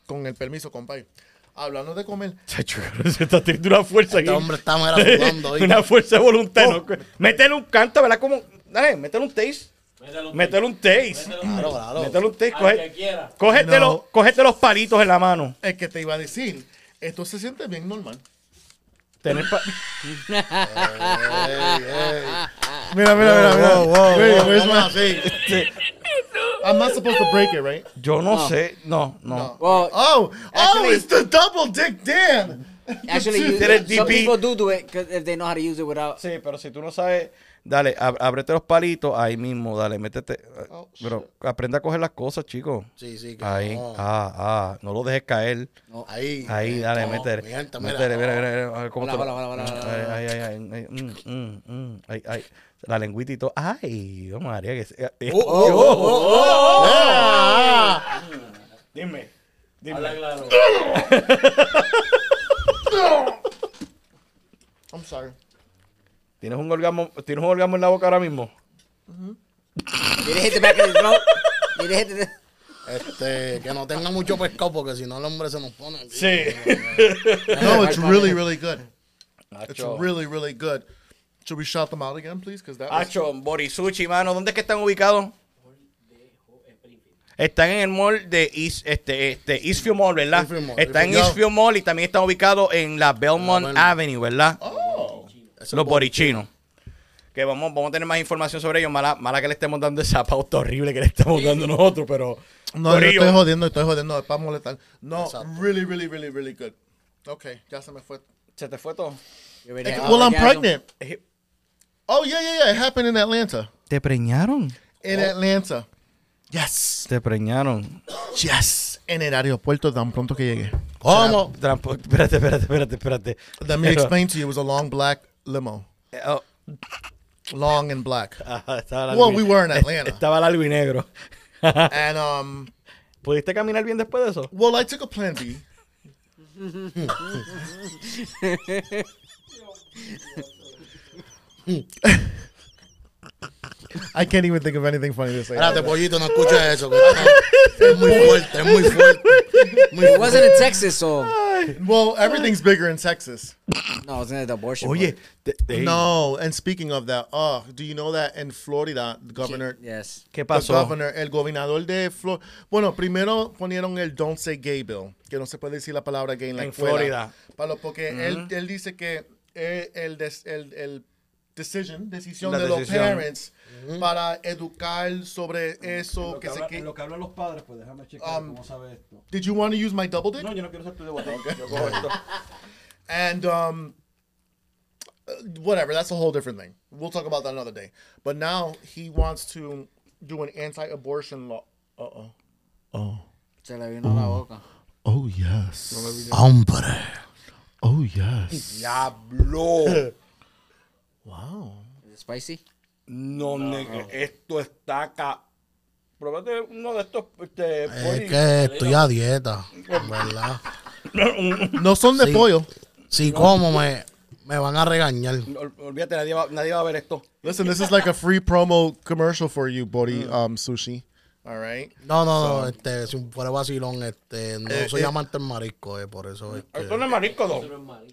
Speaker 4: con el permiso, compadre. Hablando de comer,
Speaker 3: Chacho, se está teniendo una fuerza
Speaker 5: Este
Speaker 3: aquí.
Speaker 5: hombre está mera
Speaker 3: una fuerza de voluntad. ¿no? Métele un canto, ¿verdad? Como, dale, métele un taste. Métele un taste.
Speaker 5: Claro, claro.
Speaker 3: Métele un taste. Coge, cógete,
Speaker 4: No.
Speaker 3: los, cógete los palitos en la mano.
Speaker 4: es que te iba a decir, esto se siente bien normal.
Speaker 3: Tener pa-
Speaker 4: Mira, mira, mira, mira. Wait, where's
Speaker 5: ¿Cómo
Speaker 4: my-
Speaker 5: así?
Speaker 4: I'm not supposed to break it, right?
Speaker 3: Yo no, sé. No, no.
Speaker 6: Well,
Speaker 4: Oh, oh,
Speaker 6: Actually-
Speaker 4: it's the double dick Dan.
Speaker 6: actually, you, some
Speaker 3: DP.
Speaker 6: people do do it 'cause if they know how to use it without.
Speaker 3: Sí, pero si tú no sabes, dale, ab- ábrete los palitos ahí mismo, dale, métete.
Speaker 4: Oh,
Speaker 3: pero aprende a coger las cosas, chicos.
Speaker 5: Sí, sí. que
Speaker 3: Ahí,
Speaker 5: no.
Speaker 3: ah, ah, no lo dejes caer.
Speaker 5: Ahí.
Speaker 3: Ahí, dale,
Speaker 5: No,
Speaker 3: métele.
Speaker 5: mira.
Speaker 3: Métele, mira, mira, mira, a ver cómo
Speaker 6: Hola,
Speaker 3: te Ay, ay, ay, mm, mm, mm, ay, ay, la lengüita y todo. Ay, oh, María, que se- eh,
Speaker 5: Oh, oh, oh, oh, oh.
Speaker 3: Dime, dime.
Speaker 6: Habla claro.
Speaker 4: I'm sorry.
Speaker 3: ¿Tienes un orgasmo, tienes un orgasmo en la boca ahora mismo?
Speaker 6: Did it hit the...
Speaker 5: Este, que no tenga mucho pescado porque si no el hombre se nos pone. aquí.
Speaker 3: Sí.
Speaker 4: No, it's really, really good. It's
Speaker 3: Acho,
Speaker 4: really, really good. Should we shout them out again, please? Because that was...
Speaker 3: Acho, Borisuchi, mano, ¿dónde es que están ubicados? Están en el mall de East, este, este, Eastview Mall, ¿verdad?
Speaker 5: Eastview Mall,
Speaker 3: Están en.
Speaker 5: Eastview
Speaker 3: Mall y también están ubicados en la Belmont
Speaker 5: Belmont.
Speaker 3: Avenue, ¿verdad? Los borichinos. Que vamos, vamos a tener más información sobre ellos. Mala, mala que le estemos dando esa pauta horrible que le estamos dando nosotros, pero.
Speaker 4: No, yo estoy jodiendo, estoy jodiendo, es para molestar. No,
Speaker 5: Exacto.
Speaker 4: really, really, really, really good. Okay, ya se me fue.
Speaker 3: Se te fue todo.
Speaker 4: Well, I'm pregnant. Oh, yeah, yeah, yeah. It happened in Atlanta.
Speaker 3: Te preñaron.
Speaker 4: In Atlanta. Yes.
Speaker 3: Te preñaron.
Speaker 4: Yes. En el aeropuerto tan pronto que llegué.
Speaker 5: ¿Cómo?
Speaker 3: Espérate, espérate, espérate, espérate.
Speaker 4: Let me explain to you. It was a long black limo.
Speaker 3: Oh,
Speaker 4: Long and black.
Speaker 3: ajá, estaba
Speaker 4: Well, we were in Atlanta.
Speaker 3: Estaba largo y negro.
Speaker 4: And, um,
Speaker 3: ¿Pudiste caminar bien después de eso?
Speaker 4: well, I took a plan B. I can't even think of anything funny to say.
Speaker 5: Espérate, pollito, no escuches eso. que no, es muy fuerte, es muy fuerte. Muy
Speaker 6: It wasn't in Texas,
Speaker 4: Well, everything's bigger in Texas.
Speaker 6: no, it's in the abortion.
Speaker 3: Oye,
Speaker 6: part.
Speaker 3: te- te-
Speaker 4: No, and speaking of that, oh, do you know that in Florida, the governor,
Speaker 6: Yes.
Speaker 3: ¿qué
Speaker 4: the
Speaker 3: pasó?
Speaker 4: governor, el gobernador de Florida, bueno, primero ponieron el Don't Say Gay Bill, que no se puede decir la palabra gay en la
Speaker 3: En
Speaker 4: escuela.
Speaker 3: Florida.
Speaker 4: Para lo- porque él, él dice que eh, el, des- el, el decision, decisión
Speaker 3: La
Speaker 4: de
Speaker 3: decisión.
Speaker 4: los parents para educar sobre eso, que se que,
Speaker 3: que hablan los padres, pues déjame checar
Speaker 4: Um,
Speaker 3: sabe esto.
Speaker 4: Did you want to use my double dick?
Speaker 3: yo no quiero ser tu de Yo cojo esto.
Speaker 4: And um, uh, whatever, that's a whole different thing. We'll talk about that another day. But now he wants to do an anti-abortion law. Uh oh. Oh.
Speaker 6: Se le vino la boca.
Speaker 4: Oh yes.
Speaker 5: Hombre.
Speaker 4: Oh yes.
Speaker 3: Diablo.
Speaker 4: Wow.
Speaker 6: It spicy?
Speaker 3: No, nigga, esto está acá. Probate uno de estos, este,
Speaker 5: Es
Speaker 3: pollo.
Speaker 5: que estoy a dieta, ¿verdad?
Speaker 4: No son de
Speaker 5: Sí.
Speaker 4: pollo.
Speaker 5: Si como me, me van a regañar.
Speaker 3: Ol- Olvídate, nadie va, nadie va a ver esto.
Speaker 4: Listen, this is like a free promo commercial for you, Bori um, Sushi. All right.
Speaker 5: No, no, no, este, si fuera vacilón, este, no
Speaker 4: Eh,
Speaker 5: soy
Speaker 4: eh.
Speaker 5: amante del marisco, eh, por eso es que...
Speaker 3: Esto no es marisco, Don.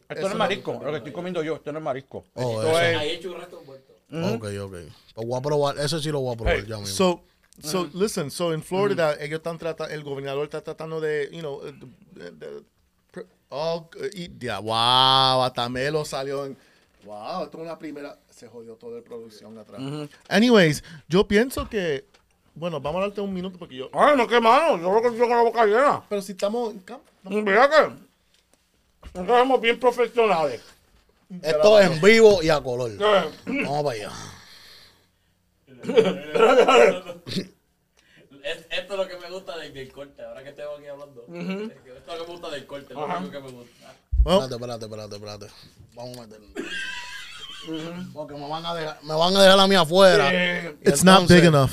Speaker 3: Esto no es marisco. Lo que estoy comiendo yo, esto no es marisco.
Speaker 5: Oh,
Speaker 3: esto
Speaker 5: eso.
Speaker 3: es.
Speaker 6: Ahí hecho un resto envuelto.
Speaker 5: Ok, ok. Pues voy a probar, ese sí lo voy a probar
Speaker 3: Hey,
Speaker 5: ya mismo.
Speaker 4: So, so listen. So in Florida, ellos están tratando, el gobernador está tratando de, you know, uh, the- the- pr- oh, uh, y- ya, wow, hasta Melo salió en, wow, esto es una primera, se jodió toda la producción atrás. Anyways, yo pienso que, bueno, vamos a darte un minuto porque yo,
Speaker 3: Ay, no, qué mano. Yo creo que estoy con la boca llena.
Speaker 4: pero si estamos en campo, no,
Speaker 3: Mira que. Nosotros somos bien profesionales.
Speaker 5: Esto es en vivo y a color. Vamos para allá.
Speaker 6: Es- esto es lo que me gusta del, del corte, ahora que estoy aquí hablando. Esto es lo que me gusta del corte, lo único que me gusta.
Speaker 5: Espérate, espérate, espérate, espérate. Vamos a meterlo. Porque me van a dejar, me van a dejar a mí afuera.
Speaker 4: It's not big enough.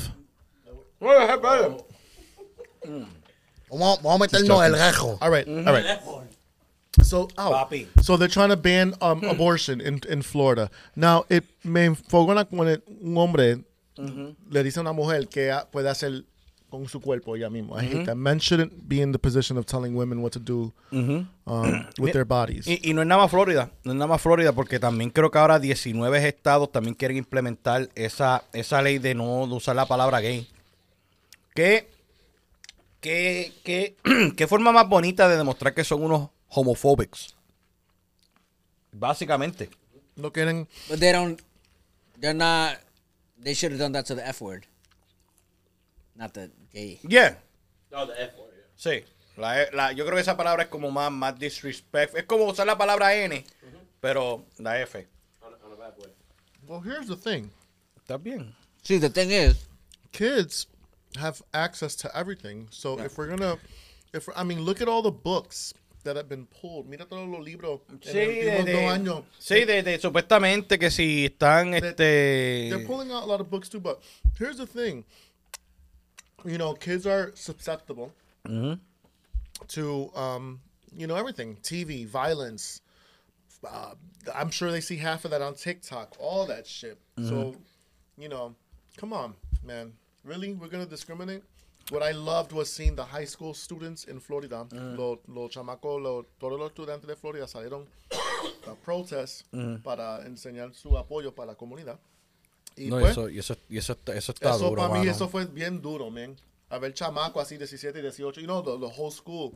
Speaker 5: Vamos, a- vamos a meternos el rejo.
Speaker 4: All right, all right. So, ow.
Speaker 3: Papi.
Speaker 4: so they're trying to ban um, abortion in, in Florida. Now, it me enfogona con el- un hombre le dice a una mujer que ah, puede hacer con su cuerpo ella mismo. I hate that. Men shouldn't be in the position of telling women what to do um, with their bodies.
Speaker 3: Y, y no es nada más Florida, no es nada más Florida, porque también creo que ahora 19 estados también quieren implementar esa, esa ley de no de usar la palabra gay. ¿Qué, qué, qué, qué forma más bonita de demostrar que son unos homofóbicos? Básicamente.
Speaker 4: no quieren
Speaker 7: But they don't. They're not. They should have done that to the F word. Not the gay.
Speaker 3: Yeah.
Speaker 6: No, the F word, yeah.
Speaker 3: Sí. La, la- yo creo que esa palabra es como más, más disrespect. Es como usar la palabra N, pero la F.
Speaker 6: On, on a bad way.
Speaker 4: Well, here's the thing.
Speaker 3: Está bien.
Speaker 7: See, the thing is,
Speaker 4: kids have access to everything. So if we're gonna, if I mean, look at all the books that have been pulled. Mira todos los libros.
Speaker 3: Sí,
Speaker 4: en
Speaker 3: de,
Speaker 4: años.
Speaker 3: sí, de, de- supuestamente que si están,
Speaker 4: That-
Speaker 3: este...
Speaker 4: They're pulling out a lot of books too. But here's the thing. You know, kids are susceptible to, um, you know, everything. TV, violence. Uh, I'm sure they see half of that on TikTok. All that shit. So, you know, come on, man. Really, we're gonna discriminate? What I loved was seeing the high school students in Florida. Los, los chamacos, los, todos los estudiantes de Florida salieron a protest para enseñar su apoyo para la comunidad. Y
Speaker 3: No,
Speaker 4: pues,
Speaker 3: eso, y eso, y eso, está- eso está
Speaker 4: eso
Speaker 3: duro,
Speaker 4: para mí,
Speaker 3: mano.
Speaker 4: eso fue bien duro, man. A ver chamaco así, 17 y 18. You know, the, the whole school.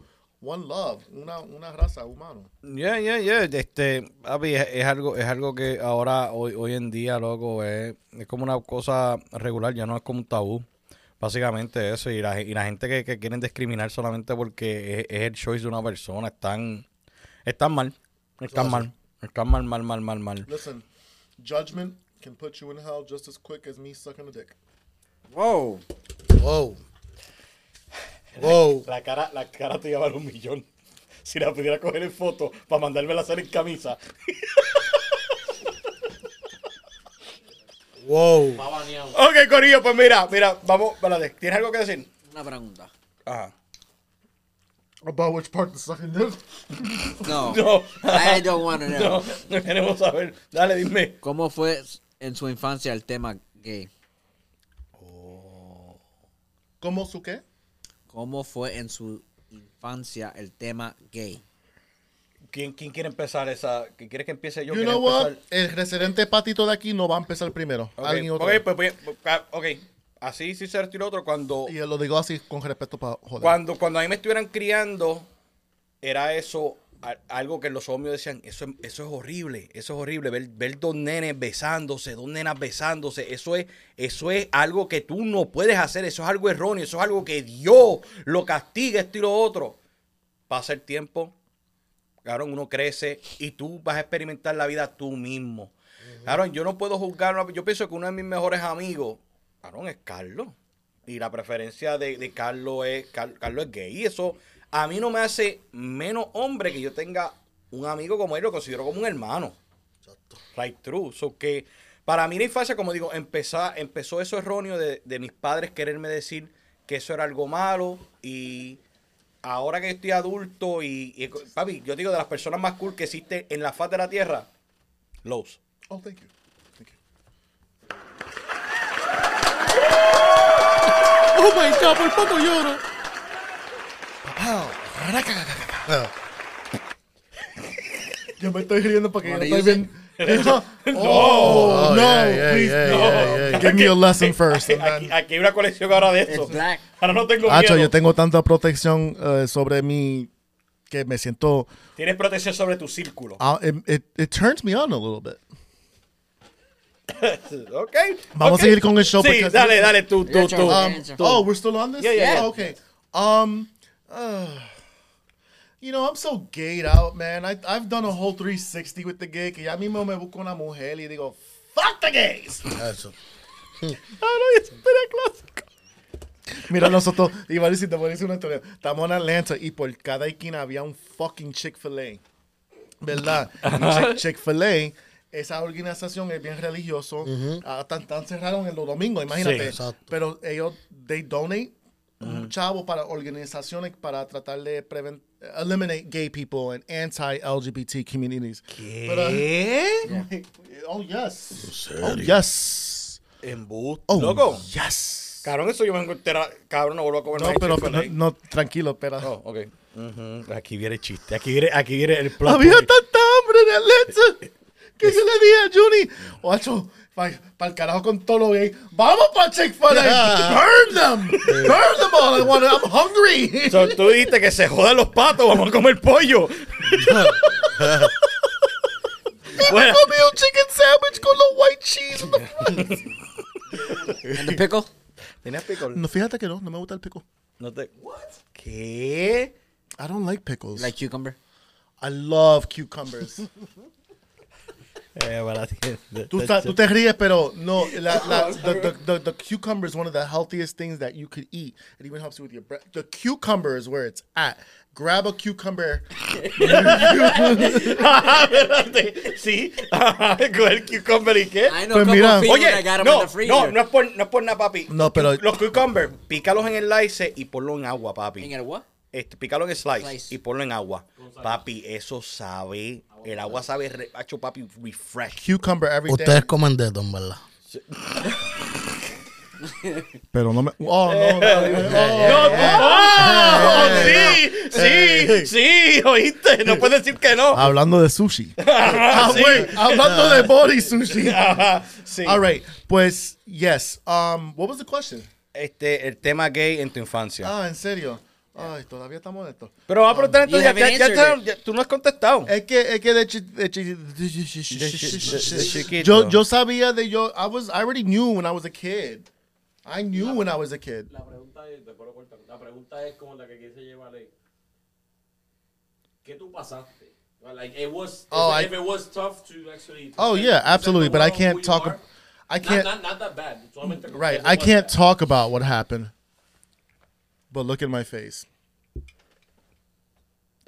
Speaker 4: One love. Una, una raza humano.
Speaker 3: Yeah, yeah, yeah. Este, papi, es, es algo, es algo que ahora, hoy, hoy en día, loco, es, es como una cosa regular, ya no es como un tabú. Básicamente eso. Y la, y la gente que, que quieren discriminar solamente porque es, es el choice de una persona, están, están mal. Están mal. Están mal, mal, mal, mal, mal.
Speaker 4: Listen, judgment can put you in hell just as quick as me sucking a dick.
Speaker 7: whoa.
Speaker 4: Whoa. Whoa.
Speaker 3: La cara, la cara te lleva un millón. Si la pudiera coger en foto para mandármela a hacer en camisa.
Speaker 6: Baneado.
Speaker 3: Ok, Corillo, pues mira, mira, vamos, espérate, ¿tienes algo que decir?
Speaker 7: Una pregunta.
Speaker 3: Ajá.
Speaker 4: About which part the sucking dick?
Speaker 7: No.
Speaker 3: No.
Speaker 7: I don't want to know.
Speaker 3: No, no queremos saber. Dale, dime.
Speaker 7: ¿Cómo fue en su infancia el tema gay?
Speaker 4: ¿Cómo su qué?
Speaker 7: ¿Cómo fue en su infancia el tema gay?
Speaker 3: ¿Quién, quién quiere empezar esa? ¿Quién quiere que empiece yo?
Speaker 4: You
Speaker 3: ¿Quiere
Speaker 4: know what?
Speaker 3: empezar?
Speaker 4: El residente patito de aquí no va a empezar primero.
Speaker 3: Ok,
Speaker 4: Alguien otro.
Speaker 3: ok, pues, pues, ah, ok. Así sí se retiró otro cuando,
Speaker 4: Y lo digo así con respeto para joder.
Speaker 3: cuando, cuando a mí me estuvieran criando, era eso, a- algo que los hombres decían, eso, es- eso es horrible, eso es horrible, ver, ver dos nenes besándose, dos nenas besándose, eso es, eso es algo que tú no puedes hacer, eso es algo erróneo, eso es algo que Dios lo castiga, esto y lo otro. Pasa el tiempo, Claro, uno crece y tú vas a experimentar la vida tú mismo. Claro, yo no puedo juzgar. Yo pienso que uno de mis mejores amigos, claro, es Carlos. Y la preferencia de, de Carlos es Car- Carlos es gay. Y eso a mí no me hace menos hombre que yo tenga un amigo como él, lo considero como un hermano. Right true. So que para mí la infancia, como digo, empezó, empezó eso erróneo de, de mis padres quererme decir que eso era algo malo y ahora que estoy adulto y, y, papi, yo digo de las personas más cool que existe en la faz de la tierra, Lowe's.
Speaker 4: Oh, thank you. Thank you. Oh my God, por poco lloro. Yo me estoy riendo porque yo estoy bien. Oh, no, please, no. Give me a lesson first.
Speaker 3: Aquí, hay una colección ahora de eso. Ahora no tengo miedo.
Speaker 4: yo tengo tanta protección eh, sobre mí que me siento.
Speaker 3: Tienes protección sobre tu círculo.
Speaker 4: ah, it, it, it turns me on a little bit.
Speaker 3: Ok.
Speaker 4: Vamos a seguir con el show
Speaker 3: Sí, dale, dale, tú, tú, tú.
Speaker 4: Um, oh, we're still on this?
Speaker 3: Yeah, yeah, yeah.
Speaker 4: okay. Um, uh, you know, I'm so gayed out, man. I, I've done a whole 360 with the gay, que ya mismo me busco una mujer y digo, fuck the gays.
Speaker 5: Eso.
Speaker 4: Mira, nosotros, iba a decir, te voy a decir una historia. Estamos en Atlanta y por cada esquina había un fucking Chick-fil-A. ¿Verdad? Chick- Chick-fil-A, esa organización es bien religioso. Ah, tan, tan cerraron en los domingos, imagínate.
Speaker 5: Sí, exacto.
Speaker 4: Pero ellos, they donate chavos para organizaciones para tratar de preven eliminate gay people and anti-LGBT communities. Pero-
Speaker 3: ¿Qué?
Speaker 4: oh yes. Oh yes.
Speaker 3: Embuste.
Speaker 4: Oh
Speaker 3: Loco.
Speaker 4: yes.
Speaker 3: Cabrón, eso yo me encontré. Cabrón, no vuelvo a comer
Speaker 4: No, pero no, no, tranquilo, espera.
Speaker 3: Oh, ok. Ujú. Aquí viene el chiste. Aquí viene, aquí viene el plot
Speaker 4: Había tanta hambre en Atlanta que yo le dije a Juni, ocho, para el carajo con todo lo gay, vamos para Chick-fil-A, burn them, burn them all, I wanna, I'm hungry.
Speaker 3: So, tú dijiste que se jodan los patos, vamos a comer pollo. bueno,
Speaker 4: Comí un chicken sandwich con los white cheese in the front.
Speaker 7: And the pickle?
Speaker 3: ¿Tenías pickle?
Speaker 4: No, fíjate que no, no me gusta el pickle.
Speaker 3: No te... ¿Qué?
Speaker 4: I don't like pickles.
Speaker 7: Like cucumber?
Speaker 4: I love cucumbers.
Speaker 3: Eh, bueno,
Speaker 4: tú, ta- tú te ríes, pero no, la, la, the, the, the, the cucumber is one of the healthiest things that you could eat. It even helps you with your breath. The cucumber is where it's at. Grab a cucumber.
Speaker 3: Espérate. Sí. Con el cucumber y qué.
Speaker 7: I know
Speaker 4: Pues mira.
Speaker 3: Oye,
Speaker 7: that got 'em
Speaker 3: no,
Speaker 7: in the freezer.
Speaker 3: no, no es por, no es por nada, papi.
Speaker 4: No, pero-
Speaker 3: Los cucumbers, pícalos en el slice y ponlo en agua, papi.
Speaker 7: You get a what?
Speaker 3: Este, pícalo en slice,
Speaker 7: Slice.
Speaker 3: y ponlo en agua. Papi, eso sabe. El agua sabe, re, hacho, papi, refresh.
Speaker 4: Cucumber every day.
Speaker 5: Ustedes comen dedo, en verdad.
Speaker 4: Pero no me. Oh, no, no.
Speaker 3: ¡Oh! sí, sí, sí, oíste. No puedes decir que no.
Speaker 4: Hablando de sushi. ah,
Speaker 3: Sí.
Speaker 4: wait, hablando de body sushi.
Speaker 3: Sí.
Speaker 4: All right. Pues, yes. Um, what was the question?
Speaker 3: Este, el tema gay en tu infancia.
Speaker 4: Ah, en serio. Ay, todavía estamos en esto.
Speaker 3: Pero vamos a preguntar
Speaker 7: You
Speaker 3: entonces, ya,
Speaker 7: haven't
Speaker 3: ya- ya ya- tú no has contestado.
Speaker 4: Es que, es que de, chi- de chi- de
Speaker 3: de chiquito.
Speaker 4: yo, yo sabía de yo, I was, I already knew when I was a kid. I knew when I was a kid.
Speaker 6: La pregunta es, te puedo cortar. La pregunta es como la que quise llevarle. ¿Qué tú pasaste? Like it was,
Speaker 4: Oh,
Speaker 6: if,
Speaker 4: I-
Speaker 6: if it was tough to actually. to
Speaker 4: Oh
Speaker 6: set-
Speaker 4: yeah, absolutely. But I can't talk.
Speaker 6: are.
Speaker 4: I can't.
Speaker 6: not, not that bad.
Speaker 4: Right. I can't
Speaker 6: bad.
Speaker 4: talk about what happened. But look at my face.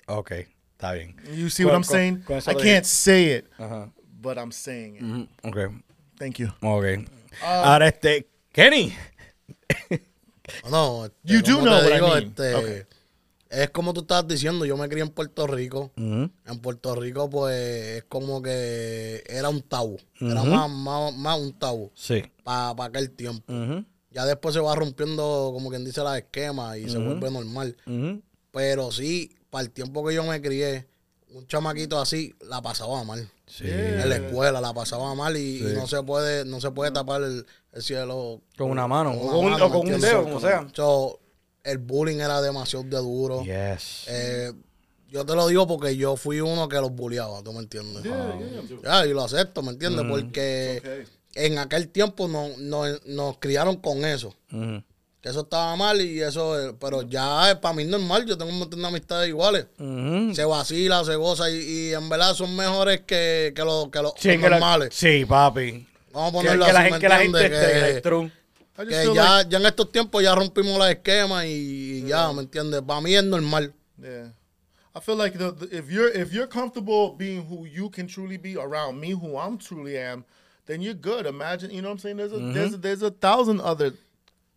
Speaker 3: Ok, está bien.
Speaker 4: You see what I'm
Speaker 3: con-
Speaker 4: saying? I can't say it,
Speaker 3: Ajá.
Speaker 4: but I'm saying it.
Speaker 3: Ujú, Ok,
Speaker 4: Thank you.
Speaker 3: ok. Ahora, este, Kenny.
Speaker 5: No, este,
Speaker 4: You do
Speaker 5: como
Speaker 4: know
Speaker 5: te
Speaker 4: what I mean.
Speaker 5: este,
Speaker 4: Okay.
Speaker 5: Es como tú estabas diciendo, yo me crié en Puerto Rico.
Speaker 3: Ujú.
Speaker 5: En Puerto Rico, pues, es como que era un tabú. Era más, más, más un tabú
Speaker 3: Sí.
Speaker 5: para aquel tiempo.
Speaker 3: Ujú,
Speaker 5: Ya después se va rompiendo, como quien dice, la esquema y se vuelve normal. Pero sí, para el tiempo que yo me crié, un chamaquito así la pasaba mal.
Speaker 3: Sí.
Speaker 5: En la escuela la pasaba mal y, y no se puede no se puede tapar el, el cielo
Speaker 3: Con una mano,
Speaker 5: con
Speaker 3: o
Speaker 5: una
Speaker 3: con un-
Speaker 5: mano,
Speaker 3: o con
Speaker 5: ¿me
Speaker 3: un dedo, como sea.
Speaker 5: So, el bullying era demasiado de duro.
Speaker 3: Yes.
Speaker 5: Eh, yo te lo digo porque yo fui uno que los bulleaba, ¿tú me entiendes? Ya, y lo acepto, ¿me entiendes? Porque en aquel tiempo no, no- nos criaron con eso.
Speaker 3: Ujú,
Speaker 5: Que eso estaba mal y eso, eh, pero ya para mí es normal, yo tengo un montón de amistades iguales.
Speaker 3: ujú.
Speaker 5: Se vacila, se goza y, y en verdad son mejores que, que los, que los
Speaker 3: Sí,
Speaker 5: los
Speaker 3: que la-
Speaker 5: normales.
Speaker 3: sí, papi.
Speaker 5: Vamos a
Speaker 3: Que,
Speaker 5: ponerlo
Speaker 3: que la,
Speaker 5: así,
Speaker 3: gente,
Speaker 5: ¿me
Speaker 3: que la gente
Speaker 5: entiendes?
Speaker 3: esté
Speaker 5: Que- que ya,
Speaker 4: like-
Speaker 5: ya en estos tiempos ya rompimos los esquemas y, y ya, ¿me entiendes? Para mí es normal.
Speaker 4: Yeah. I feel like the, the- if you're if you're comfortable being who you can truly be around me, who I'm truly am, then you're good. Imagine, you know what I'm saying? There's a there's a, there's a thousand other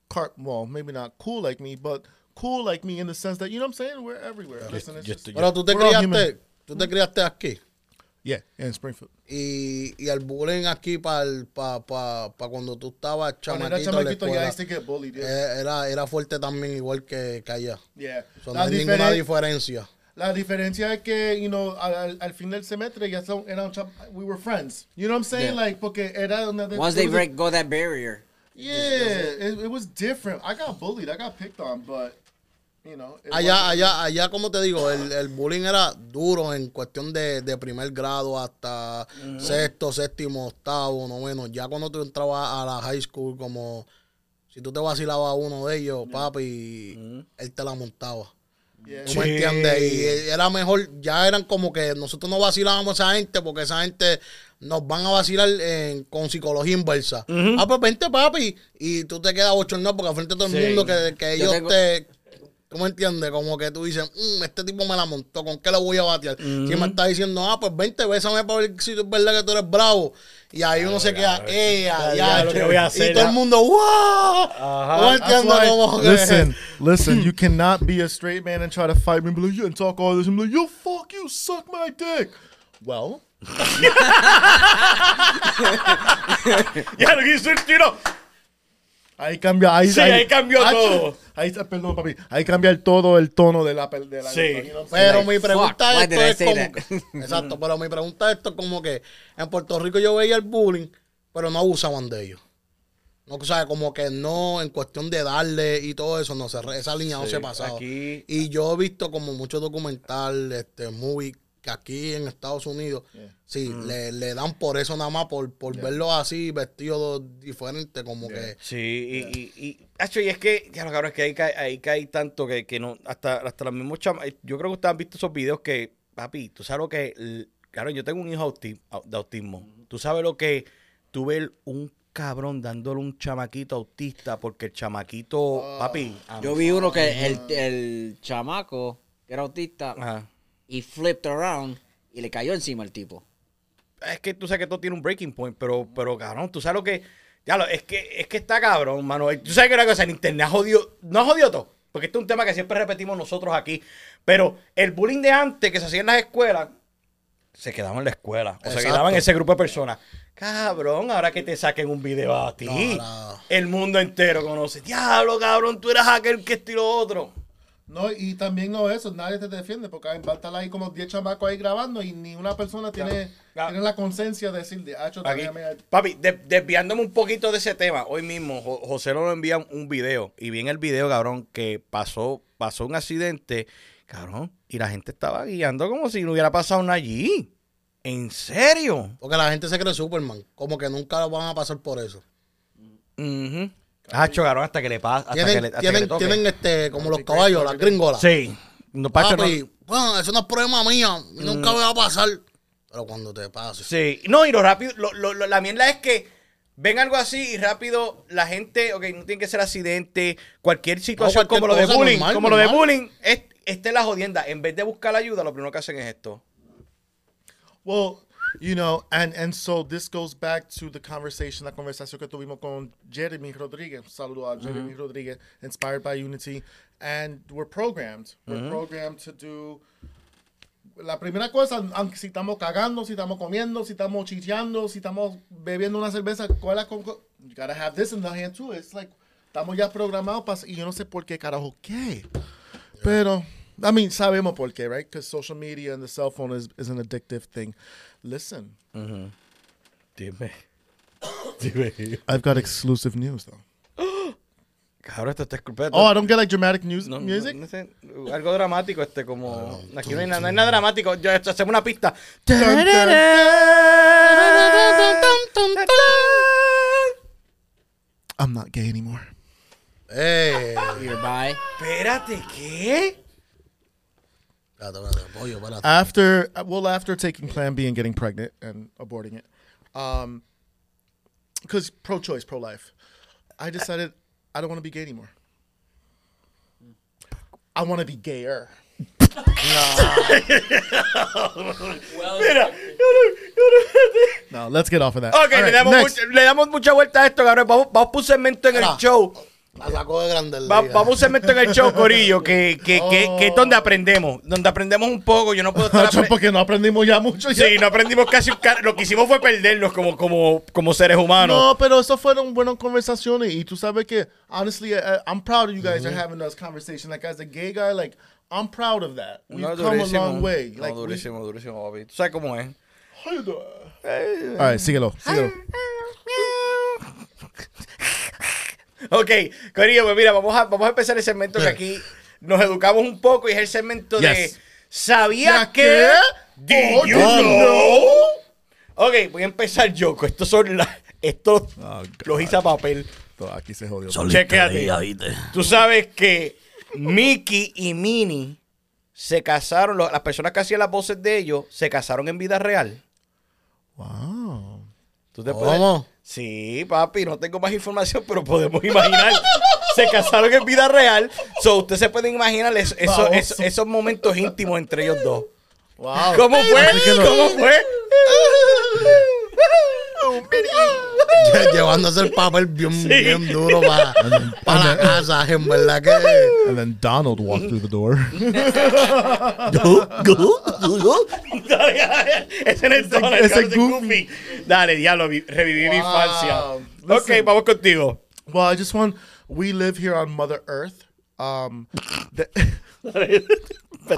Speaker 4: car well, maybe not cool like me, but cool like me in the sense that you know what I'm saying? We're everywhere. Listen, it's
Speaker 3: yo
Speaker 4: just-
Speaker 3: estoy-
Speaker 5: Pero tú te criaste, tú te criaste aquí.
Speaker 4: yeah, in Springfield.
Speaker 5: Y, y el bullying aquí para pa, pa, pa cuando tú estabas
Speaker 4: Cuando era
Speaker 5: chamaquito, en la
Speaker 4: chamaquito, yeah, I
Speaker 5: escuela,
Speaker 4: used to get bullied. Yeah.
Speaker 5: eh, era, era fuerte también igual que, que allá.
Speaker 4: yeah.
Speaker 5: So, no
Speaker 4: La,
Speaker 5: hay ninguna diferencia.
Speaker 4: La diferencia es que, you know, al, al- fin del semestre ya son, eran we were friends. You know what I'm saying?
Speaker 7: Yeah.
Speaker 4: Like, porque era una de-
Speaker 7: Once they
Speaker 4: was a-
Speaker 7: break, go that barrier.
Speaker 4: Yeah, it, it was different. I got bullied. I got picked on, but you know. it
Speaker 5: Allá, allá, allá, como te digo, el, el bullying era duro en cuestión de, de primer grado hasta sexto, séptimo, octavo, noveno. Ya cuando tú entrabas a la high school, como si tú te vacilabas a uno de ellos, papi, él te la montaba.
Speaker 4: Yeah.
Speaker 5: ¿Tú me entiendes? Y era mejor, ya eran como que nosotros no vacilábamos a esa gente porque esa gente nos van a vacilar en- con psicología inversa. Ah, pues vente, papi. Y tú te quedas bochornado porque al frente de todo el
Speaker 3: Sí.
Speaker 5: mundo que, ellos
Speaker 7: tengo-
Speaker 5: te. ¿Tú me entiendes? Como que tú dices, "Mm, este tipo me la montó, ¿con qué le voy a batear? Si me está diciendo, ah, pues vente, bésame para ver si es verdad que tú eres bravo. Y ahí uno se queda, eh,
Speaker 3: Ya,
Speaker 5: ya,
Speaker 3: lo que voy a hacer,
Speaker 5: Y todo el mundo, ¡wow! Como que-
Speaker 4: listen, listen. You cannot be a straight man and try to fight me and be like, and talk all this and be like, yo, fuck you, suck my dick. Well,
Speaker 3: Ya lo hizo el tiro.
Speaker 4: Ahí cambia. Ahí,
Speaker 3: Sí, ahí cambió todo.
Speaker 4: Ahí está, perdón, papi. Ahí cambia el todo el tono de la. De la
Speaker 3: Sí.
Speaker 5: Pero
Speaker 7: Like,
Speaker 5: mi pregunta
Speaker 7: fuck,
Speaker 5: esto es como exacto, pero mi pregunta esto es como que en Puerto Rico yo veía el bullying, pero no abusaban de ellos. No, o sea, como que no, en cuestión de darle y todo eso, no se, esa línea no
Speaker 3: Sí,
Speaker 5: se pasaba.
Speaker 3: aquí-
Speaker 5: Y yo he visto como muchos documentales, este, movie, que aquí en Estados Unidos, sí,
Speaker 3: Mm.
Speaker 5: le, le dan por eso nada más, por, por verlo así, vestido diferente, como que...
Speaker 3: Sí, y, y, y, y es que, ya lo cabrón, es que ahí cae, ahí cae tanto que, que no, hasta, hasta los mismos chamas, yo creo que ustedes han visto esos videos que, papi, tú sabes lo que, claro, yo tengo un hijo de autismo, tú sabes lo que, tú ves un cabrón dándole un chamaquito autista porque el chamaquito, papi, am-
Speaker 7: Yo vi uno que el, el chamaco, que era autista,
Speaker 3: Ajá.
Speaker 7: Y flipped around y le cayó encima el tipo.
Speaker 3: es que tú sabes que todo tiene un breaking point, pero, pero cabrón, tú sabes lo que. Ya lo, es que, es que está cabrón, mano. Tú sabes que una cosa, el internet ha jodido. No ha jodido todo. Porque este es un tema que siempre repetimos nosotros aquí. Pero el bullying de antes que se hacía en las escuelas, se quedaba en la escuela. O se quedaba en ese grupo de personas. Cabrón, ahora que te saquen un video a ti,
Speaker 5: No, no.
Speaker 3: el mundo entero conoce. Diablo, cabrón, tú eras aquel que esto y lo otro.
Speaker 4: No, y también no eso, nadie te defiende, porque a estar ahí como 10 chamacos ahí grabando y ni una persona tiene,
Speaker 3: Claro.
Speaker 4: tiene la conciencia de decir, de hecho,
Speaker 3: Papi, de- desviándome un poquito de ese tema, hoy mismo Jo- José nos envía un video y vi en el video, cabrón, que pasó, pasó un accidente, cabrón, y la gente estaba guiando como si no hubiera pasado nada allí. ¿En serio?
Speaker 5: Porque la gente se cree Superman, como que nunca van a pasar por eso.
Speaker 3: Mhm. Hacho, cabrón, hasta que le pasa, que
Speaker 5: Tienen,
Speaker 3: le, hasta que
Speaker 5: tienen,
Speaker 3: le toque.
Speaker 5: tienen este, como los caballos, las gringolas.
Speaker 3: Sí. No, Pacho, no-
Speaker 5: Papi, bueno, eso no es problema mío, y nunca me va a pasar. Pero cuando te pase.
Speaker 3: Sí, no, y lo rápido, lo, lo- lo- la mierda es que ven algo así y rápido la gente, ok, no tiene que ser accidente, cualquier situación
Speaker 5: cualquier
Speaker 3: como lo de bullying,
Speaker 5: normal,
Speaker 3: como lo de bullying, es, esta es la jodienda. En vez de buscar ayuda, lo primero que hacen es esto.
Speaker 4: Well, you know, and and so this goes back to the conversation, la conversación que tuvimos con Jeremy Rodriguez. Saludo a Jeremy Rodriguez, inspired by Unity, and we're programmed. We're programmed to do. La primera cosa, aunque si estamos cagando, si estamos comiendo, si estamos chicheando, si estamos bebiendo una cerveza, ¿cuál es You gotta have this in the hand too. It's like, estamos ya programados para, y yo no sé por qué carajo qué. Pero, I mean, sabemos por qué, right? Because social media and the cell phone is, is an addictive thing. Listen,
Speaker 3: Dime. Dime.
Speaker 4: I've got exclusive news though.
Speaker 3: Cabrón, esto está.
Speaker 4: Oh, I don't get like dramatic news
Speaker 3: No,
Speaker 4: music.
Speaker 3: no- no sé, algo dramático, este, como. Aquí no hay nada, no hay nada dramático. Yo, esto, hacemos una pista.
Speaker 4: I'm not gay anymore.
Speaker 5: Eh,
Speaker 7: Hereby.
Speaker 3: Espérate, ¿qué?
Speaker 5: Espérate, espérate, pollo, espérate.
Speaker 4: After, well, after taking Plan B and getting pregnant and aborting it, um, because pro-choice, pro-life, I decided I don't want to be gay anymore. I want to be gayer.
Speaker 3: Mira.
Speaker 4: No, let's get off of that.
Speaker 3: Ok,
Speaker 4: All
Speaker 3: le, damos mucha, le damos mucha vuelta a esto, cabrón. Vamos, vamos por un segmento en el show.
Speaker 5: La sacó de grande
Speaker 3: Va- vamos a un segmento en el show, Corillo, que, que, que, que es donde aprendemos. Donde aprendemos un poco. Yo no puedo estar apre-
Speaker 4: porque no aprendimos ya mucho. ya.
Speaker 3: Sí, no aprendimos casi un car- Lo que hicimos fue perdernos como, como, como seres humanos.
Speaker 4: No, pero eso fueron buenas conversaciones y tú sabes que honestly I, I'm proud of you guys are having those conversations. Like as a gay guy, like I'm proud of that. We've
Speaker 3: No,
Speaker 4: come a
Speaker 3: durísimo.
Speaker 4: long way.
Speaker 3: No,
Speaker 4: Like we-
Speaker 3: durísimo, durísimo, papi. Tú sabes cómo es.
Speaker 4: Doing? All right, síguelo, síguelo.
Speaker 3: Ok, Corillo, pues mira, vamos a, vamos a empezar el segmento que aquí nos educamos un poco y es el segmento de
Speaker 4: Yes.
Speaker 3: ¿Sabías
Speaker 4: ¿Ya
Speaker 3: que?
Speaker 4: qué?
Speaker 3: Did
Speaker 4: Oh,
Speaker 3: you
Speaker 4: no.
Speaker 3: know? Ok, voy a empezar yo. con Estos son las. Estos
Speaker 4: Oh,
Speaker 3: los hice a papel.
Speaker 4: Todo Aquí se jodió.
Speaker 3: Chequéate. Tú sabes que Mickey y Minnie se casaron, lo- las personas que hacían las voces de ellos se casaron en vida real.
Speaker 4: Wow.
Speaker 3: ¿Tú te
Speaker 5: ¿Cómo?
Speaker 3: Sí, papi, no tengo más información, pero podemos imaginar. se casaron en vida real. So, usted se puede imaginar eso- eso- eso- esos momentos íntimos entre ellos dos.
Speaker 4: Wow.
Speaker 3: ¿Cómo fue? ¿Cómo fue?
Speaker 5: Lle- Llevándose el papel bien, bien duro para la casa, en verdad que.
Speaker 4: And then Donald walked through the door.
Speaker 3: Dale, dale. Ese no es Donald,
Speaker 4: ese
Speaker 3: ese es Goofy. Dale, diablo, vi- reviví mi infancia. Ok, vamos contigo.
Speaker 4: Well, I just want. We live here on Mother Earth. Um, the-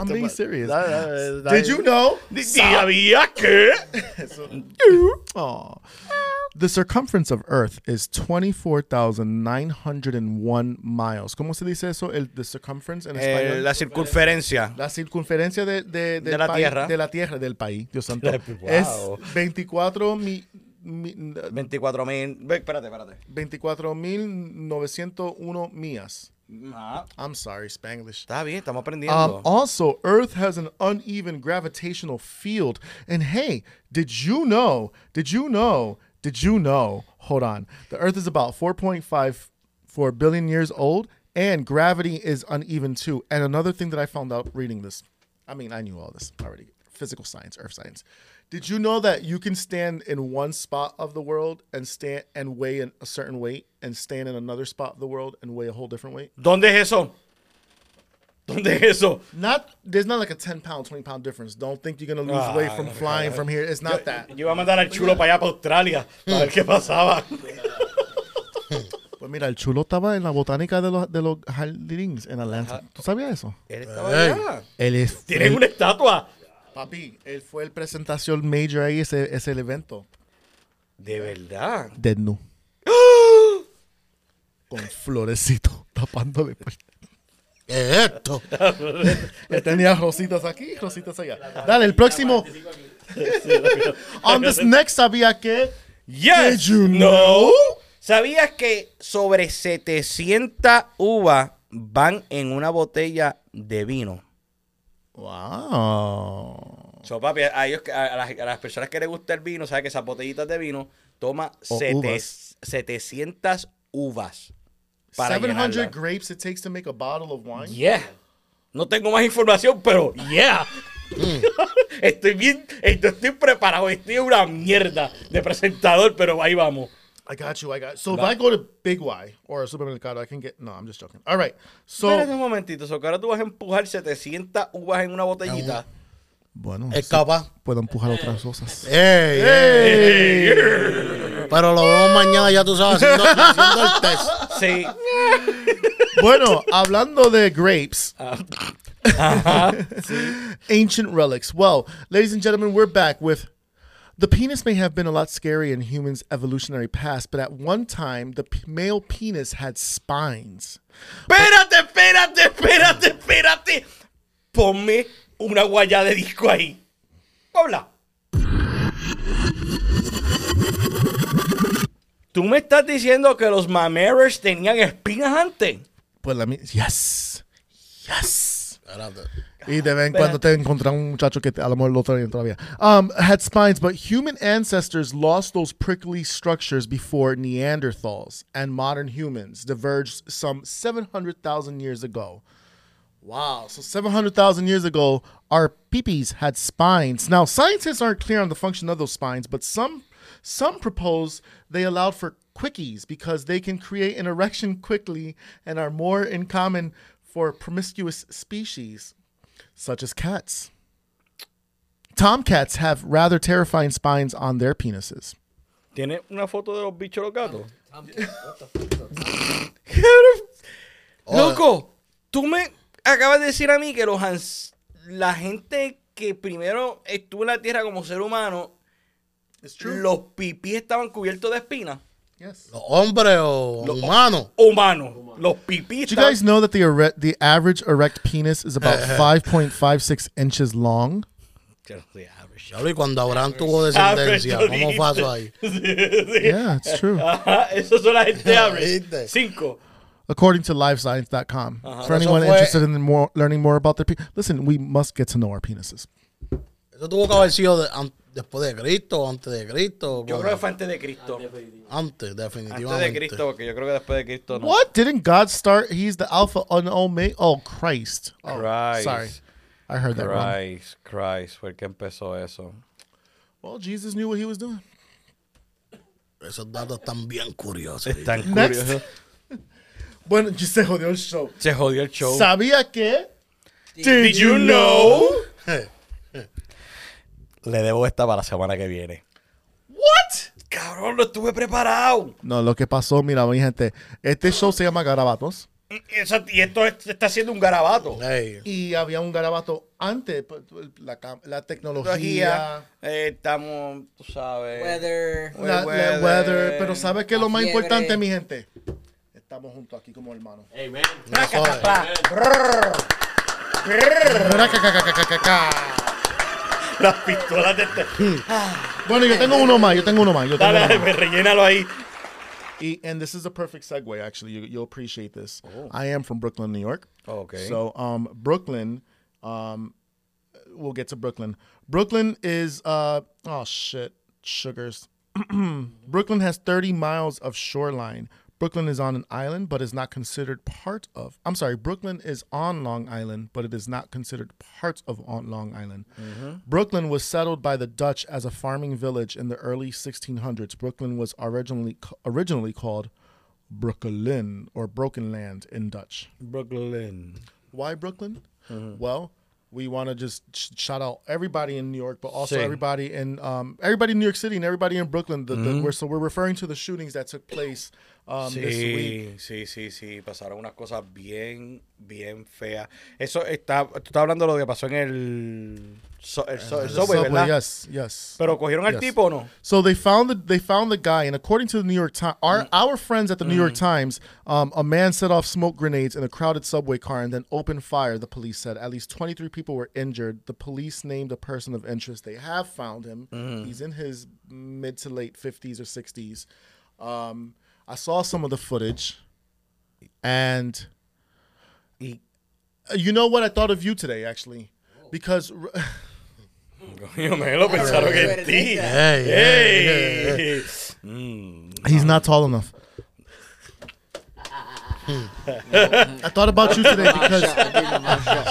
Speaker 4: I'm being serious. Did you know?
Speaker 3: ¿Sabía que?
Speaker 4: Aw. The circumference of Earth is 24,901 miles. ¿Cómo se dice eso? El, the circumference en
Speaker 3: Eh,
Speaker 4: español.
Speaker 3: la circunferencia.
Speaker 4: La circunferencia de, de, del
Speaker 3: De la
Speaker 4: país-
Speaker 3: Tierra.
Speaker 4: De la Tierra, del país, Dios santo.
Speaker 3: Wow.
Speaker 4: Es 24 mi, mi-
Speaker 3: 24 mil. Espérate, espérate.
Speaker 4: 24,901 millas.
Speaker 3: Ah,
Speaker 4: I'm sorry, Spanglish.
Speaker 3: está bien, estamos aprendiendo.
Speaker 4: Um, also, Earth has an uneven gravitational field. And hey, did you know? Did you know? Did you know? Hold on. The Earth is about 4.54 billion years old, and gravity is uneven too. And another thing that I found out reading this, I mean, I knew all this already physical science, earth science. Did you know that you can stand in one spot of the world and stand and weigh an- a certain weight, and stand in another spot of the world and weigh a whole different weight?
Speaker 3: ¿Dónde es eso? ¿Dónde es eso?
Speaker 4: Not there's not like a 10 pound, 20 pound difference. Don't think you're gonna lose
Speaker 3: Ah,
Speaker 4: weight from flying from here. It's not that.
Speaker 3: Yo iba a mandar al chulo para allá, para Australia, para ver qué pasaba.
Speaker 4: Pues mira, el chulo estaba en la botánica de los, de los jardines en Atlanta. ¿Tú sabías eso?
Speaker 3: Él estaba allá.
Speaker 4: Él es.
Speaker 3: Tienen
Speaker 4: él-
Speaker 3: una estatua.
Speaker 4: Papi, él fue el presentación major ahí, ese, ese el evento.
Speaker 3: De verdad.
Speaker 4: Desnudo. Con florecito tapándole.
Speaker 5: ¿Qué es esto?
Speaker 4: Tenía rositas aquí, rositas allá. Dale, el próximo. On this next, sabía que.
Speaker 3: Yes.
Speaker 4: Did you
Speaker 3: know? ¿Sabías que sobre 700 uvas van en una botella de vino?
Speaker 4: Wow.
Speaker 3: So, papi, a, ellos, que- a, las, a las personas que les gusta el vino, saben que esas botellitas de vino toma sete-
Speaker 4: uvas.
Speaker 3: 700 uvas. para
Speaker 4: 700
Speaker 3: llenarla.
Speaker 4: grapes it takes to make a bottle of wine.
Speaker 3: Yeah. No tengo más información, pero yeah. estoy bien, estoy preparado, estoy una mierda de presentador, pero ahí vamos.
Speaker 4: I got you. I got. So if I go to Big Y or a supermercado, I can get. No, I'm just joking. All right. So
Speaker 3: Espérate un momentito, so que ahora tú vas a empujar 700 uvas en una botellita.
Speaker 4: bueno,
Speaker 5: Es
Speaker 4: sí,
Speaker 5: capaz.
Speaker 4: puedo empujar otras cosas.
Speaker 5: Ey, ey. Pero lo vemos mañana, ya tú sabes, haciendo, haciendo el test.
Speaker 3: Sí.
Speaker 4: bueno, hablando de grapes, ah. ancient relics. Well, ladies and gentlemen, we're back with. The penis may have been a lot scary in humans' evolutionary past, but at one time, the p- male penis had spines.
Speaker 3: Espérate, espérate, espérate, espérate. Ponme una guayá de disco ahí. Habla. Tú me estás diciendo que los mammers tenían espinas antes.
Speaker 4: Pues la mi- Yes. Yes.
Speaker 5: Espérate.
Speaker 4: Y de vez en cuando te un muchacho que te- a lo mejor lo traen todavía. Um, had spines, but human ancestors lost those prickly structures before Neanderthals and modern humans diverged some 700,000 years ago. Wow. So 700,000 years ago, our peepees had spines. Now, scientists aren't clear on the function of those spines, but some some propose they allowed for quickies because they can create an erection quickly and are more in common for promiscuous species, such as cats. Tomcats have rather terrifying spines on their penises.
Speaker 3: ¿Tiene una foto de los bichos los gatos? Loco, tú me acabas de decir a mí que los ans- la gente que primero estuvo en la tierra como ser humano, los pipí estaban cubiertos de espinas.
Speaker 4: Yes.
Speaker 5: ¿Los hombres o humanos?
Speaker 3: Humanos. Los pipí
Speaker 4: Do you guys know that the ere- the average erect penis is about eh, eh. 5.56 inches long?
Speaker 5: Diablo, y cuando Abraham tuvo descendencia, ¿cómo fue eso ahí?
Speaker 4: Yeah, it's true.
Speaker 3: Ajá, eso son la gente abre. Cinco.
Speaker 4: According to livescience.com. For anyone
Speaker 5: fue-
Speaker 4: interested in more, learning more about their penis, listen, we must get to know our penises.
Speaker 5: Eso tuvo que haber sido de- an- Después de Cristo o antes de Cristo.
Speaker 3: Yo
Speaker 5: Bueno,
Speaker 3: creo que fue antes de Cristo.
Speaker 5: Antes, definitivamente.
Speaker 3: Antes de Cristo, porque yo creo que después de Cristo no.
Speaker 4: What? Didn't God start? He's the Alpha and Omega. Oh, Christ. Oh,
Speaker 3: Christ.
Speaker 4: Sorry. I heard that wrong.
Speaker 3: Christ, Christ, fue el que empezó eso.
Speaker 4: Well, Jesus knew what he was doing.
Speaker 5: Esos datos están bien curiosos.
Speaker 3: Tan
Speaker 4: Next.
Speaker 3: curioso.
Speaker 4: Bueno, se jodió el show.
Speaker 3: Se jodió el show.
Speaker 4: ¿Sabía que?
Speaker 3: Did you know? Le debo esta para la semana que viene.
Speaker 4: What?
Speaker 3: Cabrón, no estuve preparado.
Speaker 4: No, lo que pasó, mira, mi gente, este show se llama Garabatos.
Speaker 3: Eso- y esto es- está haciendo un garabato.
Speaker 4: Y había un garabato antes, pues, la, cam- la
Speaker 3: Tecnología.
Speaker 4: tecnología,
Speaker 3: eh, estamos, tú sabes.
Speaker 7: Weather.
Speaker 4: la, la
Speaker 3: weather,
Speaker 4: weather, pero ¿sabes qué es lo más
Speaker 7: fiebre.
Speaker 4: importante, mi gente? Estamos juntos aquí como hermanos.
Speaker 6: Amen.
Speaker 5: no jode.
Speaker 3: Las pistolas de este.
Speaker 4: Bueno, yo tengo uno más, yo tengo uno más. Yo tengo
Speaker 3: Dale,
Speaker 4: uno más.
Speaker 3: pues, rellénalo ahí.
Speaker 4: Y- and this is a perfect segue, actually. You, you'll appreciate this. I am from Brooklyn, New York.
Speaker 3: Okay.
Speaker 4: So, um, Brooklyn, um, we'll get to Brooklyn. Brooklyn is, uh, oh shit, sugars. Brooklyn has 30 miles of shoreline. Brooklyn is on an island, but is not considered part of. I'm sorry, Brooklyn is on Long Island, but it is not considered part of on Long Island. Mm-hmm. Brooklyn was settled by the Dutch as a farming village in the early 1600s. Brooklyn was originally originally called Brooklyn or Broken Land in Dutch.
Speaker 3: Brooklyn.
Speaker 4: Why Brooklyn? Mm-hmm. Well, we want to just sh- shout out everybody in New York, but also
Speaker 3: Sí.
Speaker 4: everybody in um, everybody in New York City and everybody in Brooklyn. The, the, mm-hmm. we're, so we're referring to the shootings that took place um, this week.
Speaker 3: Sí, sí, sí, sí. Pasaron unas cosas bien, bien feas. Eso está. Tú estás hablando de lo que pasó en el. so- el, so- el
Speaker 4: The
Speaker 3: subway,
Speaker 4: subway,
Speaker 3: ¿verdad?
Speaker 4: yes, yes.
Speaker 3: Pero cogieron al
Speaker 4: Yes.
Speaker 3: tipo o no?
Speaker 4: So they found the they found the guy, and according to the New York Times, our our friends at the New York Times, um, a man set off smoke grenades in a crowded subway car and then opened fire. The police said at least twenty three people were injured. The police named a person of interest. They have found him. He's in his mid to late fifties or sixties. Um, I saw some of the footage, and
Speaker 3: Y-
Speaker 4: uh, you know what I thought of you today, actually, because.
Speaker 3: Coño, me lo pensaron que ti.
Speaker 5: Ey, ey,
Speaker 3: ¡Ey!
Speaker 4: He's not tall enough. I thought about you today because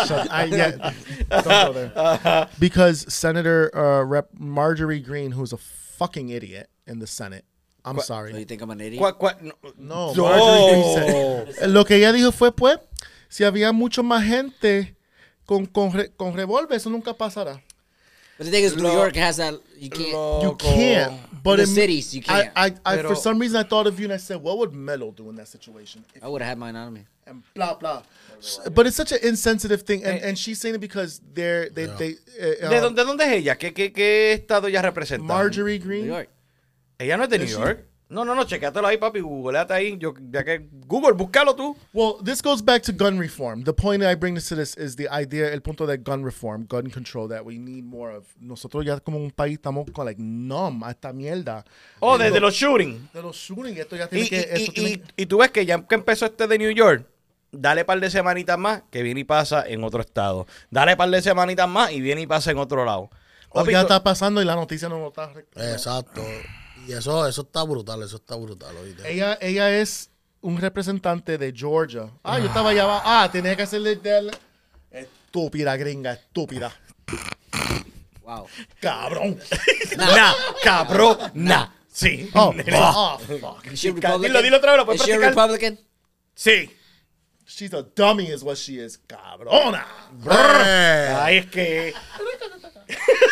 Speaker 4: Shut- I, yeah, don't go there. Because Senator uh, Rep Marjorie Green, who's a fucking idiot in the Senate. I'm
Speaker 7: So you
Speaker 4: sorry.
Speaker 7: think I'm
Speaker 3: no,
Speaker 4: No,
Speaker 3: No.
Speaker 4: Marjorie Green said- Lo que ella dijo fue, pues, si había mucho más gente con, con, re- con revólver, eso nunca pasará.
Speaker 7: But the thing is, New
Speaker 3: Lo-
Speaker 7: York has that. You can't.
Speaker 4: You
Speaker 3: Loco.
Speaker 4: can't. But
Speaker 7: the
Speaker 4: in-
Speaker 7: cities, you can't.
Speaker 4: I, I, I,
Speaker 3: Pero-
Speaker 4: for some reason, I thought of you and I said, what would Melo do in that situation?
Speaker 7: I would have had mine on me.
Speaker 4: and blah blah. But it's such an insensitive thing, and, and she's saying it because they're they they. Uh,
Speaker 3: ¿De
Speaker 4: um,
Speaker 3: dónde, de dónde es ella? ¿Qué, qué, qué estado ella representa?
Speaker 4: Marjorie
Speaker 7: New
Speaker 4: Green.
Speaker 7: York.
Speaker 3: Ella no es de New
Speaker 4: ¿Es
Speaker 3: York. No, no, no, checátelo ahí, papi. Googleate ahí. Yo, ya que, Google, búscalo tú.
Speaker 4: Well, this goes back to gun reform. The point that I bring this to this is the idea, el punto de gun reform, gun control that we need more of. Nosotros ya como un país estamos con like numb a esta mierda.
Speaker 3: Oh,
Speaker 4: de,
Speaker 3: desde
Speaker 4: lo-
Speaker 3: los shooting.
Speaker 4: de los shooting. Esto ya
Speaker 3: Y,
Speaker 4: tiene que.
Speaker 3: y-
Speaker 4: esto
Speaker 3: y-
Speaker 4: tiene
Speaker 3: y-
Speaker 4: que-
Speaker 3: y tú ves que ya que empezó este de New York, dale par de semanitas más que viene y pasa en otro estado. Dale par de semanitas más y viene y pasa en otro lado.
Speaker 4: o
Speaker 3: Papi,
Speaker 4: ya
Speaker 3: tú-
Speaker 4: está pasando y la noticia no lo está.
Speaker 5: Exacto. Y eso, eso está brutal, eso está brutal, oíste.
Speaker 4: Ella, ella es un representante de Georgia. Ah, yo estaba allá abajo. Ah, tenía que hacerle. del- Estúpida gringa, estúpida.
Speaker 7: Wow.
Speaker 4: Cabrón.
Speaker 3: Nah, cabrón, nah. Sí.
Speaker 4: Oh, oh, fuck.
Speaker 7: Is she
Speaker 3: Dilo, dilo otra vez, ¿lo puedes
Speaker 7: Is she a
Speaker 3: practicar?
Speaker 7: Republican?
Speaker 3: Sí.
Speaker 4: She's a dummy, is what she is. Cabrona.
Speaker 3: Ay, es que.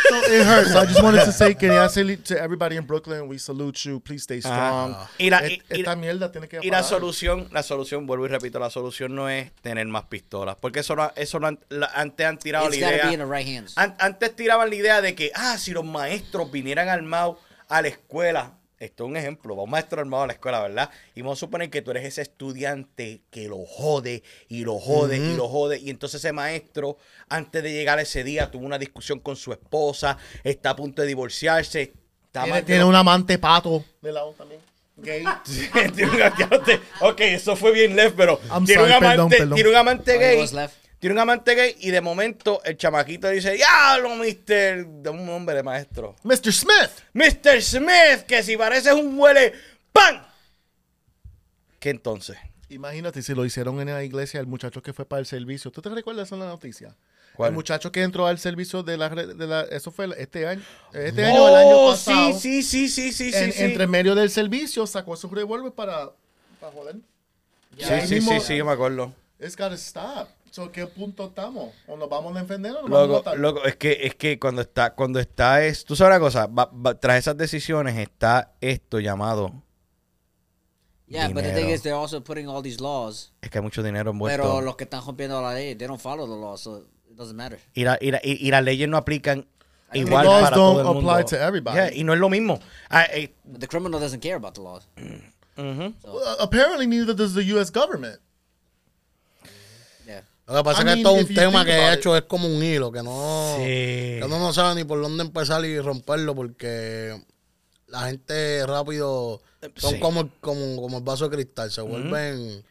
Speaker 4: So it hurts. I just wanted to say, quería hacerle to everybody in Brooklyn, we salute you. Please stay strong.
Speaker 3: Y la- y- y-
Speaker 4: esta mierda tiene que
Speaker 3: Y la solución, la solución, vuelvo y repito, la solución no es tener más pistolas. Porque eso, no, eso no han- la- antes han tirado
Speaker 7: It's
Speaker 3: la
Speaker 7: got to
Speaker 3: idea.
Speaker 7: be in the right hands.
Speaker 3: An- antes tiraban la idea de que, ah, si los maestros vinieran armados a la escuela, esto es un ejemplo, va un maestro armado a la escuela, ¿verdad? Y vamos a suponer que tú eres ese estudiante que lo jode y lo jode y lo jode. Y entonces ese maestro, antes de llegar ese día, tuvo una discusión con su esposa, está a punto de divorciarse. Está
Speaker 4: Tiene, tiene un amante pato de lado también. Gay.
Speaker 3: Tiene un amante- ok, eso fue bien left, pero tiene,
Speaker 4: sorry,
Speaker 3: un
Speaker 4: perdón,
Speaker 3: amante,
Speaker 4: perdón.
Speaker 3: tiene un amante
Speaker 7: Oh,
Speaker 3: gay. Tiene un amante gay y de momento el chamaquito dice, diablo, mister, de un nombre maestro.
Speaker 4: Mr. Smith.
Speaker 3: Mr. Smith, que si pareces un huele, ¡pam! ¿Qué entonces?
Speaker 4: Imagínate si lo hicieron en la iglesia el muchacho que fue para el servicio. ¿Tú te recuerdas en la noticia?
Speaker 3: ¿Cuál?
Speaker 4: El muchacho que entró al servicio de la, de la eso fue este año, este año o el año
Speaker 3: Oh,
Speaker 4: pasado.
Speaker 3: sí, sí, sí, sí, sí,
Speaker 4: en-
Speaker 3: sí.
Speaker 4: Entre medio del servicio sacó su revólver para, para joder.
Speaker 3: Sí, sí,
Speaker 4: mismo,
Speaker 3: sí, sí, yo me acuerdo.
Speaker 4: It's gotta stop. So, ¿qué punto estamos? ¿O nos vamos a defender o nos vamos a
Speaker 3: Loco,
Speaker 4: matar?
Speaker 3: loco, es que, es que cuando está, cuando está es, tú sabes una cosa, va- va- tras esas decisiones está esto llamado,
Speaker 7: Yeah, but the
Speaker 3: Dinero.
Speaker 7: thing is, they're also putting all these laws.
Speaker 3: es que hay mucho dinero envuelto.
Speaker 7: Pero los que están rompiendo la ley, they don't follow the law, so it doesn't matter.
Speaker 3: y, la- y la- y- las leyes no aplican
Speaker 4: The
Speaker 3: igual
Speaker 4: laws
Speaker 3: para
Speaker 4: don't
Speaker 3: todo el mundo.
Speaker 4: apply to everybody.
Speaker 3: Yeah, y no es lo mismo. Ah, eh,
Speaker 7: But the criminal doesn't care about the laws.
Speaker 3: ujú.
Speaker 4: Well, apparently neither does the U.S. government.
Speaker 5: Lo que pasa
Speaker 4: I
Speaker 5: es que
Speaker 4: mean,
Speaker 5: todo un tema que he
Speaker 4: it.
Speaker 5: hecho es como un hilo, que no,
Speaker 3: Sí.
Speaker 5: que uno no sabe ni por dónde empezar y romperlo, porque la gente rápido son
Speaker 3: Sí.
Speaker 5: como, como, como el vaso de cristal, se vuelven...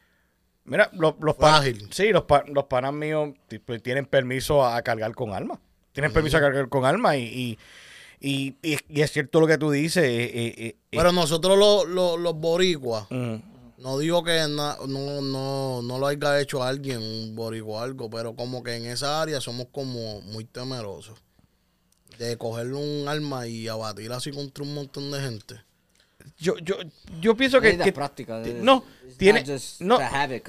Speaker 3: Mira, los, los panas,
Speaker 5: Frágil.
Speaker 3: sí, los, pa- los panas míos tipo, tienen permiso a, a cargar con armas. Tienen permiso a cargar con armas y, y, y, y- y es cierto lo que tú dices. eh, eh, eh,
Speaker 5: Pero nosotros los, los, los boricuas,
Speaker 3: mm.
Speaker 5: No digo que na- no, no, no lo haya hecho alguien, un boricua o algo, pero como que en esa área somos como muy temerosos. De cogerle un arma y abatir así contra un montón de gente.
Speaker 3: yo, yo, yo pienso que, que-
Speaker 7: práctica,
Speaker 3: no
Speaker 7: it's
Speaker 3: tiene no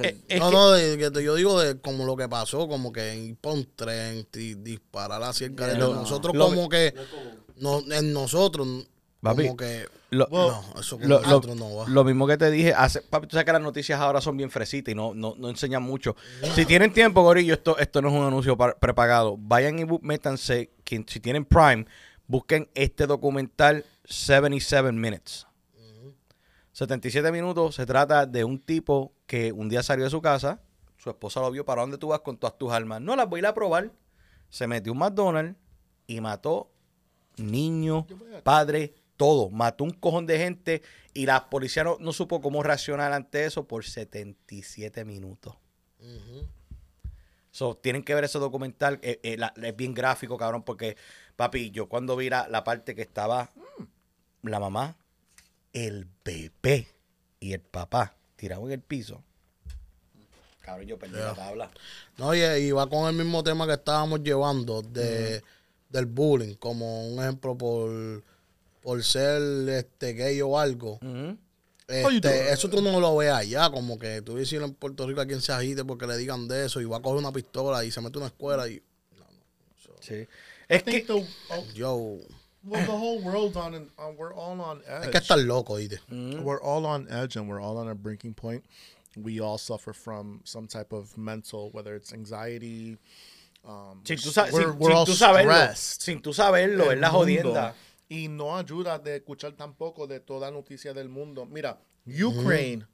Speaker 3: eh, es
Speaker 5: no, no, de, que te- yo digo de como lo que pasó, como que ir por un tren y disparar así el.
Speaker 3: Lo-
Speaker 5: Nosotros como que, no, en nosotros,
Speaker 3: Papi,
Speaker 5: como que,
Speaker 3: lo-
Speaker 5: no, eso
Speaker 3: lo, lo-
Speaker 5: nosotros no va.
Speaker 3: lo mismo que te dije, hace, papi, tú sabes que las noticias ahora son bien fresitas y no, no, no enseñan mucho. Si tienen tiempo, Gorillo, esto, esto no es un anuncio prepagado. Vayan y métanse, si tienen Prime, busquen este documental 77 Minutes. 77 minutos se trata de un tipo que un día salió de su casa, su esposa lo vio, ¿para dónde tú vas con todas tus armas? No, las voy a ir a probar. Se metió un McDonald's y mató niños, padres, todo. Mató un cojón de gente y la policía no, no supo cómo reaccionar ante eso por 77 minutos. So, tienen que ver ese documental. eh, eh, la- es bien gráfico, cabrón, porque, papi, yo cuando vi la, la parte que estaba la mamá, el bebé y el papá tirados en el piso. Cabrón, yo perdí la tabla.
Speaker 5: No, y, y va con el mismo tema que estábamos llevando de, del bullying, como un ejemplo por, por ser este gay o algo.
Speaker 4: Oh, you do.
Speaker 5: Este, eso tú no lo ves allá, como que tú dices en Puerto Rico a quien se agite porque le digan de eso y va a coger una pistola y se mete a una escuela y
Speaker 3: Sí.
Speaker 4: I
Speaker 3: Es
Speaker 4: think
Speaker 3: que,
Speaker 4: the, oh,
Speaker 5: yo,
Speaker 4: well, the whole world's on, an, on we're all on edge.
Speaker 5: hay que estar loco, ¿viste?
Speaker 4: We're all on edge and we're all on a breaking point. We all suffer from some type of mental, whether it's anxiety. Um,
Speaker 3: sin tú, sa-
Speaker 4: we're,
Speaker 3: sin-
Speaker 4: we're
Speaker 3: sin
Speaker 4: all
Speaker 3: tú saberlo, sin tú saberlo, es la
Speaker 4: mundo. Y no ayuda de escuchar tampoco de toda noticia del mundo. Mira, Ukraine.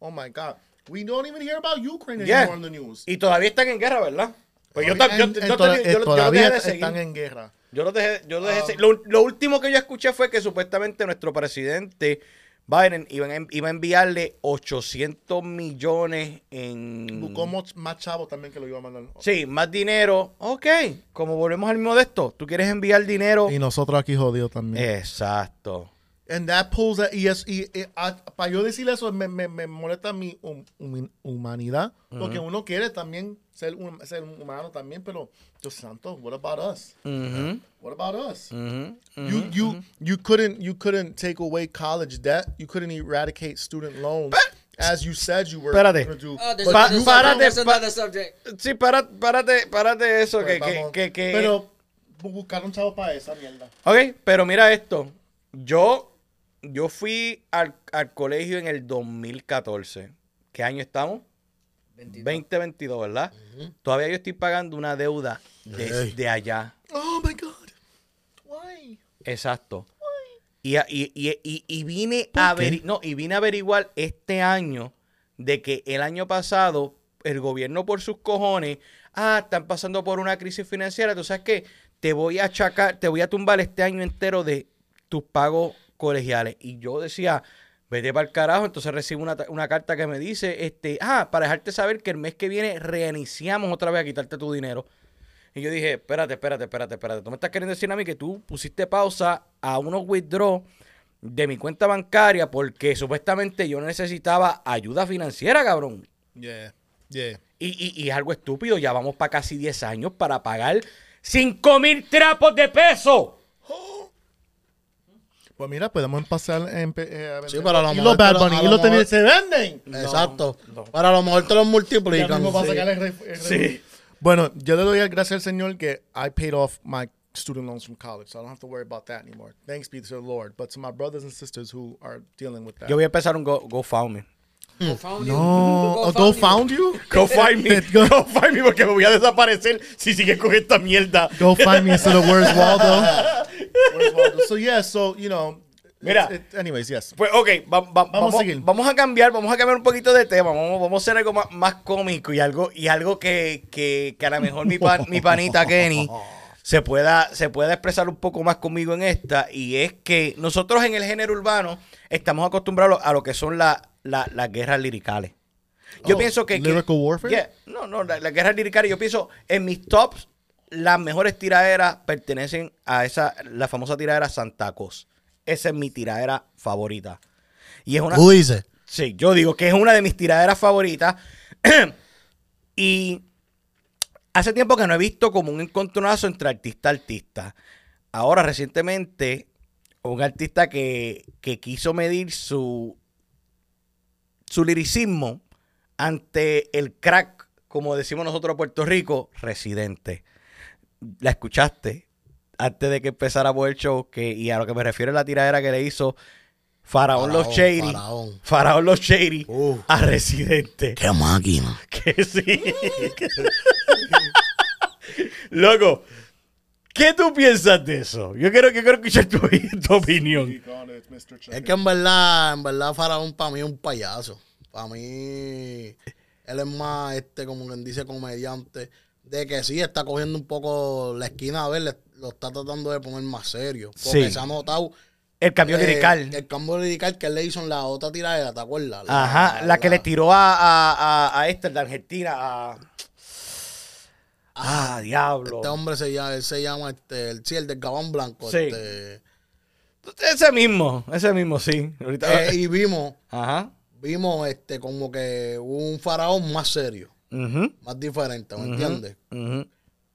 Speaker 4: Oh my God. We don't even hear about Ukraine
Speaker 3: Yeah.
Speaker 4: anymore in the news.
Speaker 3: Y todavía están en guerra, ¿verdad? Pues yo, ta- yo,
Speaker 4: En-
Speaker 3: yo,
Speaker 4: en
Speaker 3: yo,
Speaker 4: toda-
Speaker 3: yo- yo lo
Speaker 4: todavía
Speaker 3: dejé de seguir.
Speaker 4: están en guerra.
Speaker 3: Yo lo dejé, yo lo dejé de seguir. Lo, lo último que yo escuché fue que supuestamente nuestro presidente Biden iba a, iba a enviarle 800 millones en...
Speaker 4: Buscó más chavos también que lo iba a mandar.
Speaker 3: Sí, más dinero. Ok, como volvemos al mismo de esto. Tú quieres enviar dinero.
Speaker 4: Y nosotros aquí jodidos también.
Speaker 3: Exacto.
Speaker 4: And that pulls that, y, es, y, y, a- para yo decir eso me, me, me molesta mi hum- humi- humanidad, porque uno quiere también ser, un, ser humano también, pero Dios santo, what about us?
Speaker 3: Ujú,
Speaker 4: What about us?
Speaker 3: ujú, ujú.
Speaker 4: You you you couldn't you couldn't take away college debt. You couldn't eradicate student loans, as you said you were
Speaker 3: Espérate.
Speaker 4: going to do.
Speaker 7: Oh, there's
Speaker 4: But
Speaker 3: Pa- párate, pa-. Sí, para, párate, párate eso. Que, que,
Speaker 4: Vamos.
Speaker 3: que, que-
Speaker 4: Pero buscaron chavos para esa mierda.
Speaker 3: Ok, pero mira esto. Yo, yo fui al, al colegio en el 2014. ¿Qué año estamos? 2022, ¿verdad? Todavía yo estoy pagando una deuda desde allá.
Speaker 4: Oh my God. Why?
Speaker 3: Exacto. Y, a- y, y, y, y vine a averi- no, y vine a averiguar este año de que el año pasado el gobierno por sus cojones, ah, están pasando por una crisis financiera, tú sabes qué, te voy a achacar, te voy a tumbar este año entero de tus pagos colegiales. Y yo decía, Vete para el carajo. Entonces recibo una, una carta que me dice, este, ah, para dejarte saber que el mes que viene reiniciamos otra vez a quitarte tu dinero. Y yo dije, espérate, espérate, espérate, espérate. Tú me estás queriendo decir a mí que tú pusiste pausa a unos withdraw de mi cuenta bancaria porque supuestamente yo necesitaba ayuda financiera, cabrón.
Speaker 4: Yeah, yeah.
Speaker 3: Y, y, y es algo estúpido. Ya vamos para casi 10 años para pagar 5 mil trapos de peso.
Speaker 4: Pues mira, podemos pasar en, eh, a vender
Speaker 5: Sí, pero a lo
Speaker 4: y
Speaker 5: mejor
Speaker 4: los
Speaker 5: te
Speaker 4: Bad
Speaker 5: lo-
Speaker 4: Bunny
Speaker 5: a
Speaker 4: y
Speaker 5: lo
Speaker 4: los tenis se venden.
Speaker 5: Exacto. Para a lo mejor te los
Speaker 4: Ya
Speaker 5: multiplican.
Speaker 4: mismo va a
Speaker 5: Sí.
Speaker 4: sacar el ref- el
Speaker 3: Sí.
Speaker 4: ref- Bueno, yo le doy gracias al Señor que I paid off my student loans from college, so I don't have to worry about that anymore. Thanks be to the Lord. But to my brothers and sisters who are dealing with that.
Speaker 3: Yo voy a empezar un Go, GoFundMe.
Speaker 4: No, oh, go found you?
Speaker 3: Go find me.
Speaker 4: Go-
Speaker 3: Go find me porque me voy a desaparecer si sigues con esta mierda.
Speaker 4: Go find me instead of where's Waldo. Where's Waldo? So yeah, so you know.
Speaker 3: Mira.
Speaker 4: it- anyways, yes.
Speaker 3: Pues ok, va- va- vamos,
Speaker 4: a seguir.
Speaker 3: vamos a cambiar, vamos a cambiar un poquito de tema, vamos, vamos a hacer algo más, más cómico y algo, y algo que, que, que a lo mejor mi, pan- mi panita Kenny se pueda, se pueda expresar un poco más conmigo en esta, y es que nosotros en el género urbano estamos acostumbrados a lo que son la- la- las guerras liricales. Yo
Speaker 4: Oh,
Speaker 3: pienso que... que-
Speaker 4: lyrical warfare?
Speaker 3: Yeah, no, no, la- las guerras liricales, yo pienso en mis tops, las mejores tiraderas pertenecen a esa, la famosa tiradera Santa Cos. Esa es mi tiradera favorita. Y es una...
Speaker 5: Tú dices.
Speaker 3: Sí, yo digo que es una de mis tiraderas favoritas. y hace tiempo que no he visto como un encontronazo entre artista artista. Ahora, recientemente, un artista que, que quiso medir su, su liricismo ante el crack, como decimos nosotros en Puerto Rico, residente. La escuchaste antes de que empezara el show, que, y a lo que me refiero es la tiradera que le hizo Faraón, Los Shady.
Speaker 5: Faraón.
Speaker 3: Faraón Los Shady a Residente.
Speaker 5: Qué máquina.
Speaker 3: Que sí. Loco, ¿qué tú piensas de eso? Yo quiero, yo quiero escuchar tu, tu opinión.
Speaker 5: Es que en verdad, en verdad, Faraón para mí es un payaso. Para mí, él es más, este, como quien dice, comediante. De que sí, está cogiendo un poco la esquina, a ver, le- lo está tratando de poner más serio. Porque
Speaker 3: Sí.
Speaker 5: se ha notado.
Speaker 3: El cambio
Speaker 5: eh,
Speaker 3: lirical.
Speaker 5: El cambio lirical que él le hizo en la otra tiradera, ¿te acuerdas?
Speaker 3: Ajá, la, que le tiró a, a, a, a este, de Argentina, a... Ah, diablo.
Speaker 5: Este hombre se llama, él se llama, este, el, sí, el del Gabán Blanco.
Speaker 3: Sí.
Speaker 5: Este,
Speaker 3: Ese mismo, ese mismo, sí. Ahorita...
Speaker 5: eh, y vimos,
Speaker 3: Ajá.
Speaker 5: vimos este, como que un faraón más serio, más diferente, ¿me entiendes?
Speaker 3: ujú.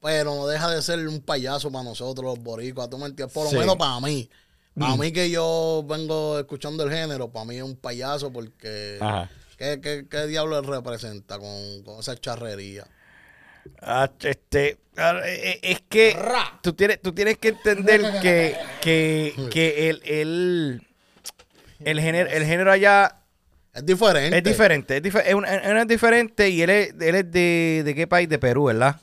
Speaker 5: pero no deja de ser un payaso para nosotros los boricuas, ¿tú me entiendes? Por lo
Speaker 3: Sí. Mm.
Speaker 5: menos para mí. Para mí que yo vengo escuchando el género, para mí es un payaso porque...
Speaker 3: Ajá.
Speaker 5: ¿Qué, qué, qué diablo él representa con, con esa charrería?
Speaker 3: Ah, este, ah, eh, eh, es que tú tienes, tú tienes que entender que, que, que el, el, el, género, el género allá
Speaker 5: Es diferente.
Speaker 3: es diferente. Es, diferente y él es, él es de, de qué país? De Perú, ¿verdad?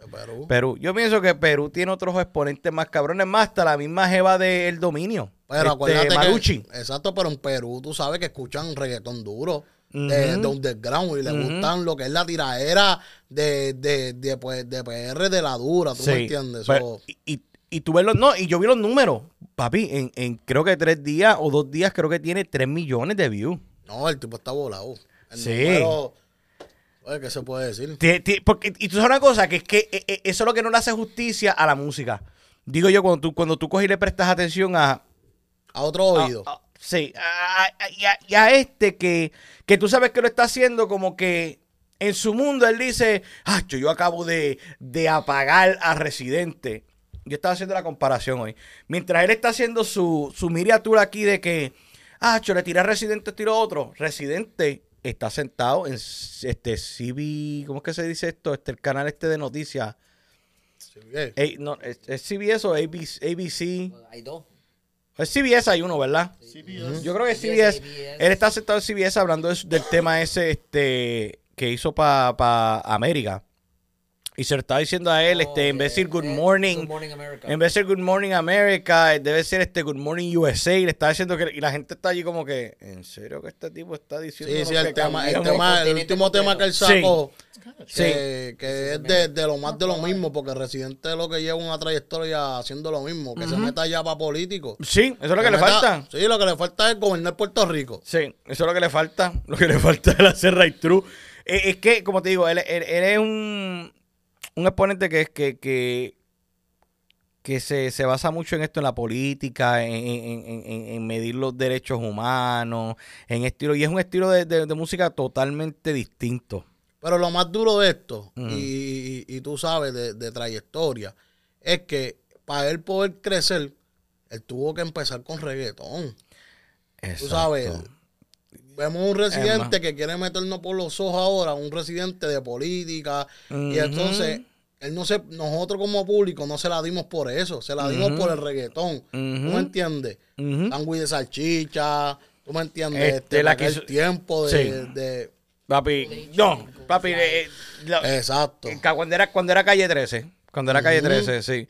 Speaker 5: De Perú.
Speaker 3: Perú. Yo pienso que Perú tiene otros exponentes más cabrones, más hasta la misma jeva del dominio.
Speaker 5: Pero
Speaker 3: Este,
Speaker 5: acuérdate
Speaker 3: Marucci.
Speaker 5: que... Exacto, pero en Perú tú sabes que escuchan reggaetón duro. De, de underground y le gustan lo que es la tiraera de, de, de, pues, de PR de la dura, ¿tú me entiendes?
Speaker 3: pero-
Speaker 5: So,
Speaker 3: y, y, y tú ves los, no, y yo vi los números, papi, en, en creo que tres días o dos días creo que tiene tres millones de views.
Speaker 5: no, el tipo está volado. El
Speaker 3: Sí.
Speaker 5: número- oye, ¿qué se puede decir?
Speaker 3: Porque, y tú sabes una cosa, que es que eh, eh, eso es lo que no le hace justicia a la música. Digo yo, cuando tú, cuando tú coges y le prestas atención a...
Speaker 5: A otro oído.
Speaker 3: a- a- sí, a- a- este que, que tú sabes que lo está haciendo como que en su mundo él dice, ah, yo acabo de, de apagar a Residente. Yo estaba haciendo la comparación hoy. Mientras él está haciendo su, su miniatura aquí de que, ah, yo le tiré a Residente, tiro otro. Residente está sentado en este CB, ¿cómo es que se dice esto? Este, el canal este de noticias. Eh, no, ¿es, es CBS o ABC? ABC?
Speaker 7: Hay dos.
Speaker 3: Es CBS hay uno, ¿verdad? Yo creo que es
Speaker 7: CBS,
Speaker 3: CBS.
Speaker 7: CBS.
Speaker 3: Él está sentado en CBS hablando de del tema ese este, que hizo para América. Y se lo estaba diciendo a él, este, en vez de decir good
Speaker 7: Eh,
Speaker 3: morning,
Speaker 7: Good Morning America.
Speaker 3: en vez de ser Good Morning America, debe ser este Good Morning USA. Y le está diciendo que. Y la gente está allí como que. ¿En serio que este tipo está diciendo?
Speaker 5: Sí, sí,
Speaker 3: que
Speaker 5: el tema, el,
Speaker 3: cambiamos?"
Speaker 5: tema, el
Speaker 7: continente
Speaker 5: último tema que él sacó,
Speaker 3: Sí.
Speaker 5: que, que es de, de lo más de lo mismo, porque Residente es lo que lleva una trayectoria haciendo lo mismo, que se meta ya para político.
Speaker 3: Sí, eso es lo que le
Speaker 5: meta-
Speaker 3: falta.
Speaker 5: Sí, lo que le falta es gobernar Puerto Rico.
Speaker 3: Sí, eso es lo que le falta. Lo que le falta es hacer right true. Eh, es que, como te digo, él, él- él es un, un exponente que, que, que, que se, se basa mucho en esto, en la política, en, en- en- en- medir los derechos humanos, en estilo. Y es un estilo de, de- de música totalmente distinto.
Speaker 5: Pero lo más duro de esto, y, y- y tú sabes de, de trayectoria, es que para él poder crecer, él tuvo que empezar con reggaetón. Tú sabes, vemos un residente
Speaker 3: Emma.
Speaker 5: que quiere meternos por los ojos ahora, un residente de política, y entonces él no se, nosotros como público no se la dimos por eso, se la dimos por el reggaetón. ¿Tú
Speaker 3: Ujú.
Speaker 5: me entiendes?
Speaker 3: Ujú.
Speaker 5: Sándwich de salchicha, ¿tú me entiendes?
Speaker 3: Este,
Speaker 5: Este,
Speaker 3: la
Speaker 5: la
Speaker 3: que
Speaker 5: el tiempo de,
Speaker 3: Sí.
Speaker 5: de-
Speaker 3: Papi, no, papi, eh, eh, la-
Speaker 5: Exacto.
Speaker 3: Ca- Cuando era, cuando era calle 13. Cuando era calle 13, sí.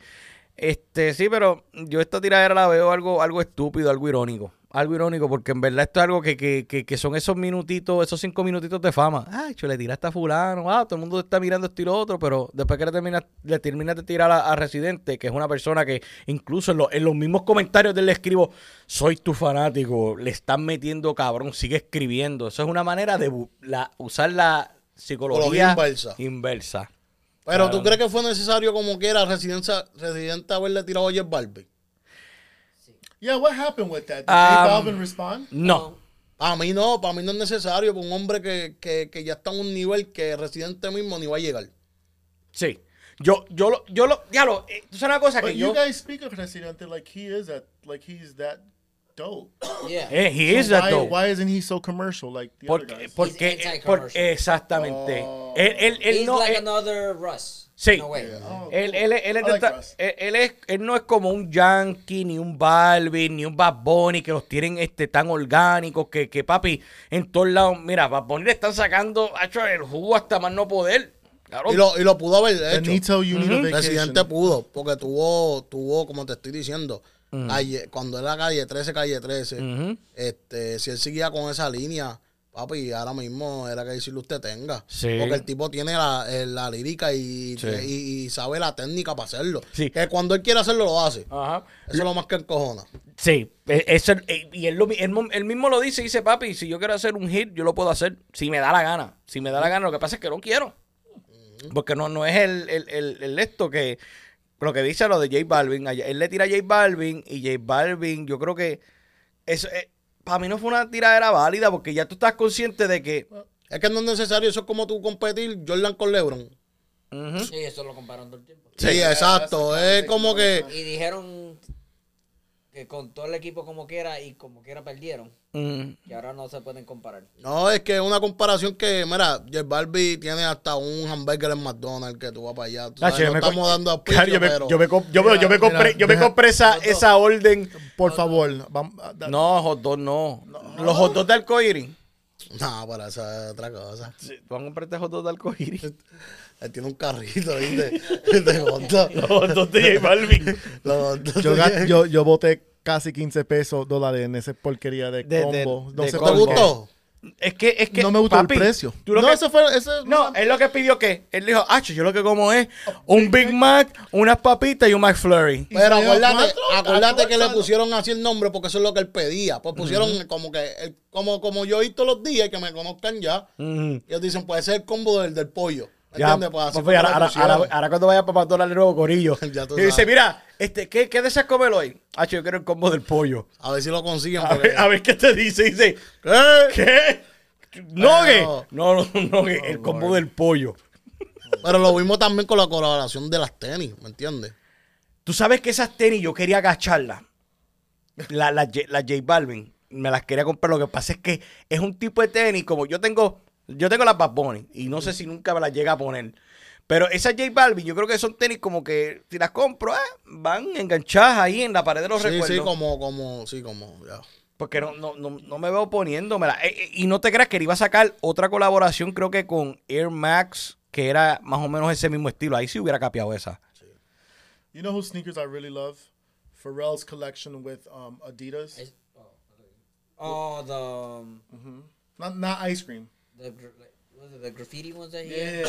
Speaker 3: Este, sí, pero yo esta tiradera la veo algo, algo estúpido, algo irónico. Algo irónico, porque en verdad esto es algo que, que, que, que son esos minutitos, esos cinco minutitos de fama. Ay, yo le tiraste a fulano, ah, todo el mundo está mirando esto y lo otro, pero después que le terminas, le terminas de tirar a, a Residente, que es una persona que incluso en, lo- en los mismos comentarios de él le escribo, soy tu fanático, le están metiendo cabrón, sigue escribiendo. Eso es una manera de la, usar la psicología
Speaker 5: inversa.
Speaker 3: inversa.
Speaker 5: Pero
Speaker 3: Claro.
Speaker 5: ¿tú crees que fue necesario como quiera Residencia, Residente haberle tirado a J Balvin?
Speaker 4: Yeah, what happened with that? Did
Speaker 3: Um,
Speaker 4: J Balvin respond?
Speaker 3: No.
Speaker 5: Para mí no, para mí no es necesario, para un hombre que, que, que ya está en un nivel que Residente mismo ni va a llegar.
Speaker 3: Sí. Yo, yo lo, yo lo, ya lo, eh, sabes una cosa
Speaker 4: But
Speaker 3: que
Speaker 4: you
Speaker 3: yo,
Speaker 4: guys speak of Residente like he is that, like he's that dope.
Speaker 7: Yeah.
Speaker 3: eh, he is
Speaker 4: So
Speaker 3: that
Speaker 4: why,
Speaker 3: though.
Speaker 4: why isn't he so commercial like the other
Speaker 3: Porque,
Speaker 4: guys?
Speaker 3: porque,
Speaker 7: He's
Speaker 3: eh,
Speaker 7: anti-commercial.
Speaker 3: por- exactamente.
Speaker 4: Oh.
Speaker 3: Él, él, él
Speaker 7: He's
Speaker 3: no,
Speaker 7: like
Speaker 3: él,
Speaker 7: another Russ.
Speaker 3: Sí.
Speaker 7: Way.
Speaker 4: Oh,
Speaker 3: él, él, él es
Speaker 4: like
Speaker 3: él, él es, él no es como un Yankee, ni un Balvin, ni un Bad Bunny, que los tienen este, tan orgánicos, que, que papi, en todos lados, mira, Bad Bunny le están sacando, ha hecho el jugo hasta más no poder. Claro.
Speaker 5: Y lo, y lo pudo haber hecho.
Speaker 4: Benito, you need a vacation.
Speaker 5: Residente pudo, porque tuvo, tuvo, como te estoy diciendo, calle, cuando era calle 13, calle 13,
Speaker 3: Ujú.
Speaker 5: este, si él seguía con esa línea, papi, ahora mismo era que decirle usted tenga.
Speaker 3: Sí.
Speaker 5: Porque el tipo tiene la, eh, la lírica y,
Speaker 3: Sí.
Speaker 5: y, y sabe la técnica para hacerlo.
Speaker 3: Sí.
Speaker 5: Que cuando él quiere hacerlo, lo hace.
Speaker 3: Ajá.
Speaker 5: Eso es lo más que encojona.
Speaker 3: Sí, e- eso, e- y él, lo él, él mismo lo dice, dice, papi, si yo quiero hacer un hit, yo lo puedo hacer, si me da la gana, si me da la gana, lo que pasa es que no quiero, porque no, no es el, el, el, el esto que, lo que dice lo de J Balvin, él le tira a J Balvin, y J Balvin, yo creo que eso, eh, para mí no fue una tiradera válida, porque ya tú estás consciente de que,
Speaker 5: Es que no es necesario, eso es como tú competir Jordan con LeBron.
Speaker 3: ujú,
Speaker 7: Sí, eso lo comparan todo el tiempo.
Speaker 5: Sí, exacto. Es como que.
Speaker 7: Y dijeron que con todo el equipo como quiera y como quiera perdieron.
Speaker 3: ujú,
Speaker 7: Que ahora no se pueden comparar.
Speaker 5: No, es que es una comparación que, mira, J Barbie tiene hasta un hamburger en McDonald's que tú vas para allá. Tú sabes,
Speaker 3: Nacho, yo
Speaker 5: no
Speaker 3: me co-
Speaker 5: estamos dando auspicio,
Speaker 3: Claro, yo me,
Speaker 5: pero...
Speaker 3: yo me yo yo me compré,
Speaker 4: mira,
Speaker 3: yo me
Speaker 4: deja-
Speaker 3: compré esa, esa orden,
Speaker 4: Por favor,
Speaker 3: no, hot dog no, los hot dogs de arcoíris,
Speaker 5: No, pero eso es otra cosa.
Speaker 3: Sí, tú vas a comprarte hot dogs de arcoíris.
Speaker 5: Él tiene un carrito ahí de, dog.
Speaker 3: Los de J Balvin.
Speaker 5: Los
Speaker 4: Yo,
Speaker 5: de-
Speaker 4: yo, yo boté casi 15 pesos dólares en esa porquería de,
Speaker 3: De- de-
Speaker 4: combo. no
Speaker 3: de
Speaker 4: sé
Speaker 5: ¿Te gustó?
Speaker 3: Es que, es que.
Speaker 4: No me gustó
Speaker 3: papi,
Speaker 4: el precio.
Speaker 3: tú lo
Speaker 4: no,
Speaker 3: que-
Speaker 4: eso fue. Eso,
Speaker 3: no, él lo que pidió que. Él dijo, ah, yo lo que como es un Big Mac, unas papitas y un McFlurry.
Speaker 5: Pero acuérdate, acuérdate que le pusieron así el nombre porque eso es lo que él pedía. Pues pusieron como que, como, como yo he visto los días y que me conozcan ya.
Speaker 3: Ujú.
Speaker 5: Ellos dicen, puede ser el combo del, del pollo. ¿Me
Speaker 3: Ya?
Speaker 5: Pues
Speaker 3: ahora,
Speaker 5: le
Speaker 3: ahora,
Speaker 5: pusieron.
Speaker 3: ahora- ahora cuando vaya para McDonald's de nuevo corillo. Y dice, mira, este, ¿qué, ¿qué deseas comer hoy? Ah, yo quiero el combo del pollo.
Speaker 5: A ver si lo consiguen.
Speaker 3: A ver, a ver qué te dice. Dice,
Speaker 5: ¿Qué?
Speaker 3: ¿qué? ¿No?
Speaker 5: Pero-
Speaker 3: No, no, no, que el combo del pollo.
Speaker 5: Pero lo vimos también con la colaboración de las tenis, ¿me entiendes?
Speaker 3: Tú sabes que esas tenis yo quería agacharlas. Las la, las J Balvin. Me las quería comprar. Lo que pasa es que es un tipo de tenis como yo tengo. Yo tengo las Bad Bunny y no sé si nunca me las llega a poner. Pero esas J Balvin, yo creo que son tenis como que si las compro, eh, van enganchadas ahí en la pared de los
Speaker 5: Sí,
Speaker 3: recuerdos.
Speaker 5: sí, como, como, sí, como, ya.
Speaker 3: Porque no, no, no, no me veo poniéndomela. Eh, eh, y no te creas que él iba a sacar otra colaboración, creo que con Air Max que era más o menos ese mismo estilo. Ahí sí hubiera capeado esa.
Speaker 4: You know whose sneakers I really love? Pharrell's collection with um, Adidas.
Speaker 7: Oh, the um,
Speaker 4: Not not ice cream.
Speaker 7: The gra- like, was it the graffiti ones that he
Speaker 4: Yeah.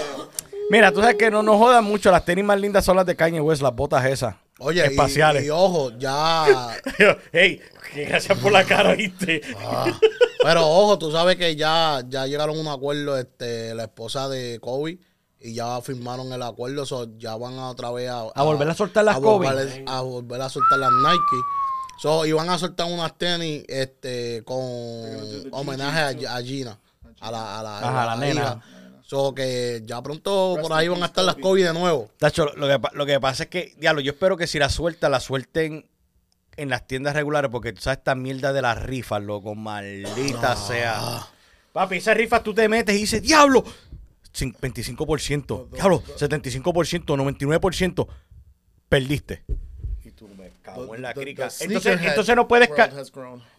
Speaker 3: Mira, tú sabes que no nos jodan mucho. Las tenis más lindas son las de Kanye West, las botas esas.
Speaker 5: Oye, y-
Speaker 3: espaciales.
Speaker 5: Y, ojo, ya.
Speaker 3: hey, gracias por la cara, ¿viste?
Speaker 5: pero ojo, tú sabes que ya, ya llegaron a un acuerdo este, la esposa de Kobe y ya firmaron el acuerdo. so, ya van a otra vez a,
Speaker 3: A volver a soltar las
Speaker 5: a
Speaker 3: Kobe.
Speaker 5: volver, a volver a soltar las Nike. So, y van a soltar unas tenis este, con homenaje a, a Gina, a la, a la,
Speaker 3: Ajá, la nena.
Speaker 5: hija. So, que ya pronto por ahí van a estar las Kobe de nuevo.
Speaker 3: Tacho, lo que, lo que pasa es que, diablo, yo espero que si la suelta, la suelten en las tiendas regulares, porque tú sabes esta mierda de las rifas, loco, maldita sea. Papi, esas rifas tú te metes y dices, diablo, cin- 25%, diablo, 75%, 99%, perdiste. Y tú me cago en la crica. Entonces, entonces no puedes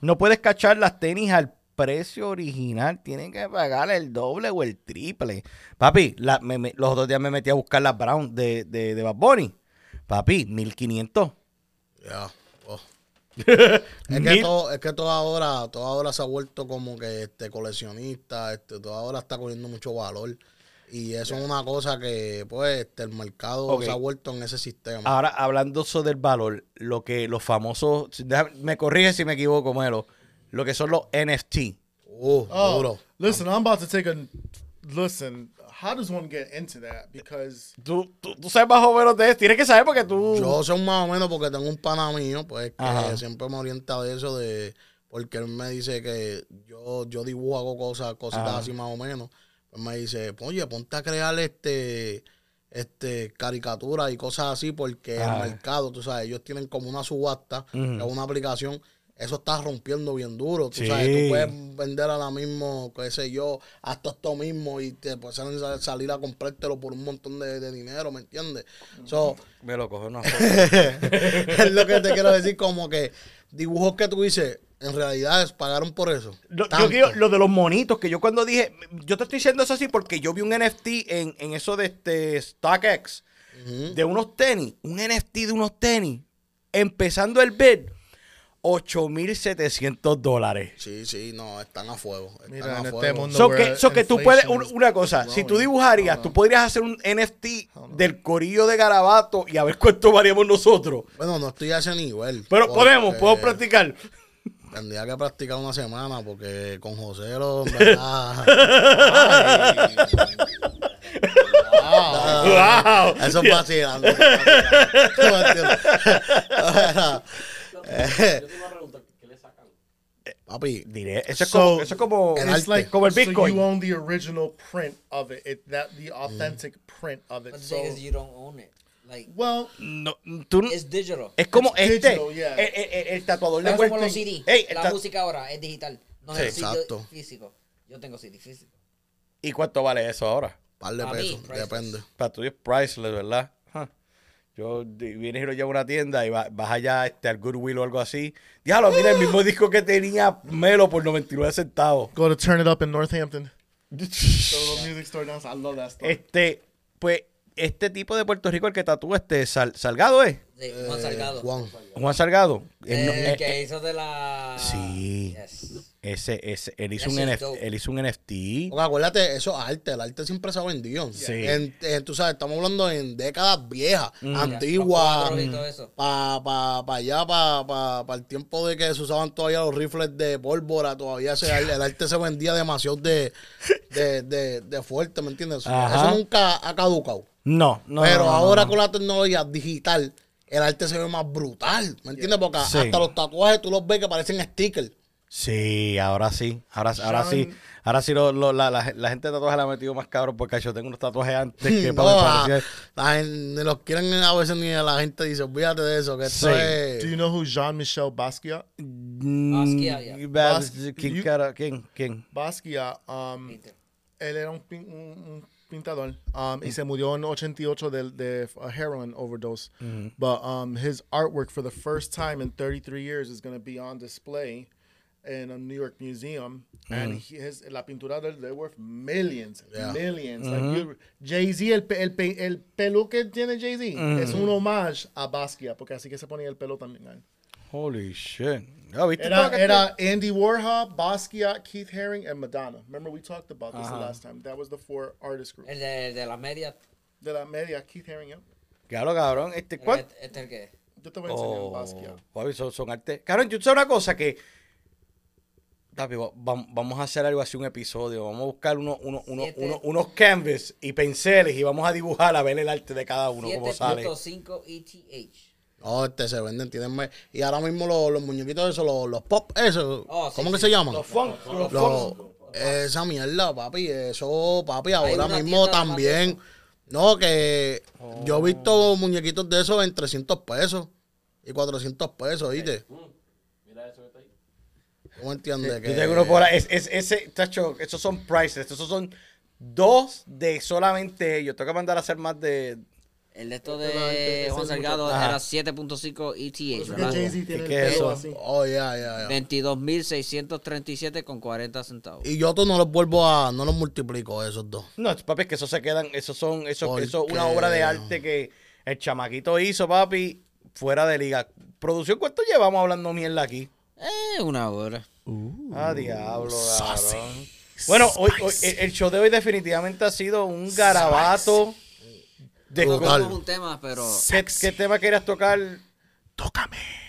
Speaker 3: no puedes cachar las tenis al precio original. Tienen que pagar el doble o el triple. Papi, la- me- me- los otros días me metí a buscar las Brown de, de, de Bad Bunny. Papi, 1500.
Speaker 5: Ya. oh. Es que, todo, es que todo ahora, todo ahora se ha vuelto como que este coleccionista, este, todo ahora está cogiendo mucho valor. Y eso es una cosa que, pues, este, el mercado se ha vuelto en ese sistema.
Speaker 3: Ahora, hablando sobre el valor, lo que los famosos, me corrige si me equivoco, Melo, lo que son los NFT.
Speaker 5: Uh,
Speaker 4: Oh,
Speaker 5: duro.
Speaker 4: listen, I'm about to take a listen. How does one get into that? Because
Speaker 3: Tú, tú, tú sabes más o menos de eso. Tienes que saber porque tú...
Speaker 5: Yo sé más o menos porque tengo un pana mío, pues, que
Speaker 3: Ajá.
Speaker 5: siempre me orienta de eso, de porque él me dice que yo, yo dibujo, hago cosas, cositas
Speaker 3: Ajá.
Speaker 5: así más o menos. Pues me dice, oye, ponte a crear este este caricaturas y cosas así porque
Speaker 3: Ajá.
Speaker 5: el mercado, tú sabes, ellos tienen como una subasta,
Speaker 3: Ujú.
Speaker 5: que es una aplicación, eso está rompiendo bien duro, tú
Speaker 3: Sí.
Speaker 5: sabes, tú puedes vender ahora mismo, qué sé yo, hasta esto mismo y te puedes sal- salir a comprártelo por un montón de, de dinero, ¿me entiendes? So,
Speaker 3: Me lo cojo una
Speaker 5: es lo que te quiero decir, como que dibujos que tú dices, en realidad es pagaron por eso.
Speaker 3: Lo, yo quiero- lo de los monitos, que yo cuando dije, yo te estoy diciendo eso así porque yo vi un NFT en, en eso de este StockX, de unos tenis, un NFT de unos tenis, empezando el bid, 8.700 dólares.
Speaker 5: Sí, sí, no, están a fuego. Están
Speaker 4: Mira,
Speaker 5: a
Speaker 4: en
Speaker 5: fuego.
Speaker 4: este mundo
Speaker 3: So que, so que tú puedes, un- una cosa, si tú dibujarías, tú podrías hacer un NFT del corillo de Garabato y a ver cuánto varíamos nosotros.
Speaker 5: Bueno, no estoy a ese nivel.
Speaker 3: Pero
Speaker 5: porque
Speaker 3: podemos, podemos practicar.
Speaker 5: Tendría que practicar una semana porque con José lo, en verdad. Ay.
Speaker 3: ¡Wow!
Speaker 5: Eso es vacilando. eso es vacilando.
Speaker 6: Yo te iba a preguntar, ¿qué le sacan?
Speaker 5: Papi,
Speaker 3: Diré, eso es
Speaker 4: So,
Speaker 3: como, eso es como,
Speaker 4: It's like
Speaker 3: como el
Speaker 4: So
Speaker 3: Bitcoin.
Speaker 4: you own the original print of it, it that the authentic print of it.
Speaker 7: But the
Speaker 4: So,
Speaker 7: thing is, you don't own it. Like,
Speaker 4: well,
Speaker 3: no, tú no-
Speaker 7: it's digital.
Speaker 3: es como
Speaker 4: It's
Speaker 3: este,
Speaker 4: digital, yeah.
Speaker 3: el, el- el- el tatuador de
Speaker 7: Es como los CD.
Speaker 3: Ey,
Speaker 7: la música ahora es digital. No
Speaker 3: Sí,
Speaker 7: es CD
Speaker 5: exacto.
Speaker 7: físico. Yo tengo CD físico.
Speaker 3: ¿Y cuánto vale eso ahora?
Speaker 5: par de pesos, depende.
Speaker 3: Para tuyo es priceless, ¿verdad? Yo vienes y lo llevo a una tienda y va- vas allá este, al Goodwill o algo así. Diablo, mira el mismo disco que tenía Melo por 99 centavos.
Speaker 4: go to Turn It Up in Northampton. Music store downstairs. I love that.
Speaker 3: Este, pues, este tipo de Puerto Rico, el que tatúa este Sal- Salgado, ¿eh?
Speaker 7: Sí, Juan Salgado.
Speaker 5: Juan.
Speaker 3: Juan Salgado.
Speaker 7: El
Speaker 3: no- eh,
Speaker 7: que
Speaker 3: eh,
Speaker 7: hizo de la.
Speaker 3: Sí.
Speaker 7: Yes.
Speaker 3: Ese, ese, él hizo un NFT. Él hizo un NFT.
Speaker 5: Porque acuérdate, eso es arte. El arte siempre se ha vendido.
Speaker 3: Sí.
Speaker 5: En- en- tú sabes, estamos hablando en décadas viejas,
Speaker 3: Mm.
Speaker 5: antiguas. Para pa, pa allá, para pa, el tiempo de que se usaban todavía los rifles de pólvora, todavía se, el, arte se vendía demasiado de, de, de, de fuerte, ¿me entiendes?
Speaker 3: Ajá.
Speaker 5: Eso nunca ha caducado.
Speaker 3: No, no.
Speaker 5: Pero
Speaker 3: no, no,
Speaker 5: ahora
Speaker 3: no.
Speaker 5: con la tecnología digital, el arte se ve más brutal, ¿me entiendes? Porque
Speaker 3: Sí.
Speaker 5: hasta los tatuajes tú los ves que parecen stickers.
Speaker 3: Sí, ahora sí. Ahora, ahora sí. Ahora sí lo, lo- la, la, la gente de tatuajes la ha metido más cabrón porque yo tengo unos tatuajes antes que
Speaker 5: No,
Speaker 3: para
Speaker 5: a-
Speaker 3: parecía-
Speaker 5: la gente, ni los quieren a veces ni la gente dice, olvídate de eso, que esto
Speaker 3: Sí.
Speaker 5: es...
Speaker 4: Do you know who Jean-Michel Basquiat?
Speaker 7: Basquiat, yeah.
Speaker 3: Mm, Bas-
Speaker 4: Bas-
Speaker 3: ¿Quién,
Speaker 4: you-
Speaker 3: cara- quién? ¿Quién?
Speaker 4: Basquiat, um, él era un, pin- un- un pintador um, y se murió en 88 de, de a heroin overdose. But um, his artwork for the first time in 33 years is going to be on display in a New York museum, and he, his, la pintura de él, they're worth millions, millions. Like you- Jay-Z, el, pe- el, pe- el pelo que tiene Jay-Z es un homage a Basquiat, porque así que se ponía el pelo también. él.
Speaker 3: Holy shit. Ya, ¿viste todo
Speaker 4: Era, era Andy Warhol, Basquiat, Keith Haring, and Madonna. Remember we talked about this the last time. That was the four artist group.
Speaker 7: El de, de la media.
Speaker 4: De la media, Keith Haring, yeah.
Speaker 3: Claro, cabrón. Este, ¿cuál?
Speaker 7: Este, este es el que.
Speaker 4: Yo te voy a enseñar
Speaker 3: Oh,
Speaker 4: Basquiat.
Speaker 3: papi, son, son arte. Cabrón, yo sé una cosa que. Vam- vamos a hacer algo así, un episodio. Vamos a buscar uno, uno, uno,
Speaker 7: Siete.
Speaker 3: uno- unos canvas y pinceles y vamos a dibujar a ver el arte de cada uno, cómo sale.
Speaker 7: 7.5 ETH.
Speaker 5: No, este se venden, tienen me- Y ahora mismo los, los muñequitos esos, los, los pop, esos,
Speaker 7: Oh, sí,
Speaker 5: ¿cómo que
Speaker 7: sí.
Speaker 5: se llaman?
Speaker 3: Los funk, los
Speaker 5: Los-
Speaker 3: funk.
Speaker 5: esa mierda, papi, eso, papi, ahora mismo
Speaker 7: más
Speaker 5: también. No, que yo he visto muñequitos de esos en 300 pesos y 400 pesos, ¿viste
Speaker 6: eso que está ahí.
Speaker 5: ¿Cómo entiendes?
Speaker 3: Yo tengo uno por ahí. Es, es- ese, tacho, esos son priceless. Esos son dos de solamente ellos. Tengo que mandar a hacer más de.
Speaker 7: El de esto de Juan. Salgado
Speaker 3: Ajá.
Speaker 7: era 7.5 ETH, ¿verdad?
Speaker 4: Jay-Z tiene el
Speaker 3: ¿Qué es
Speaker 4: pelo
Speaker 3: eso?
Speaker 4: así.
Speaker 5: Oh, ya, ya, ya.
Speaker 7: 22.637 con 40 centavos.
Speaker 5: Y yo tú no los vuelvo a, no los multiplico esos dos.
Speaker 3: No, papi, es que esos se quedan. Esos son. Eso,
Speaker 5: ¿Por
Speaker 3: eso una obra de arte que el chamaquito hizo, papi, fuera de liga. Producción, ¿cuánto llevamos hablando mierda aquí?
Speaker 7: Eh, una hora.
Speaker 3: Ah, diablo, cabrón. Bueno, hoy, hoy- el, el show de hoy definitivamente ha sido un garabato. De.
Speaker 7: Tocamos un tema, pero.
Speaker 3: ¿qué, qué tema querías tocar?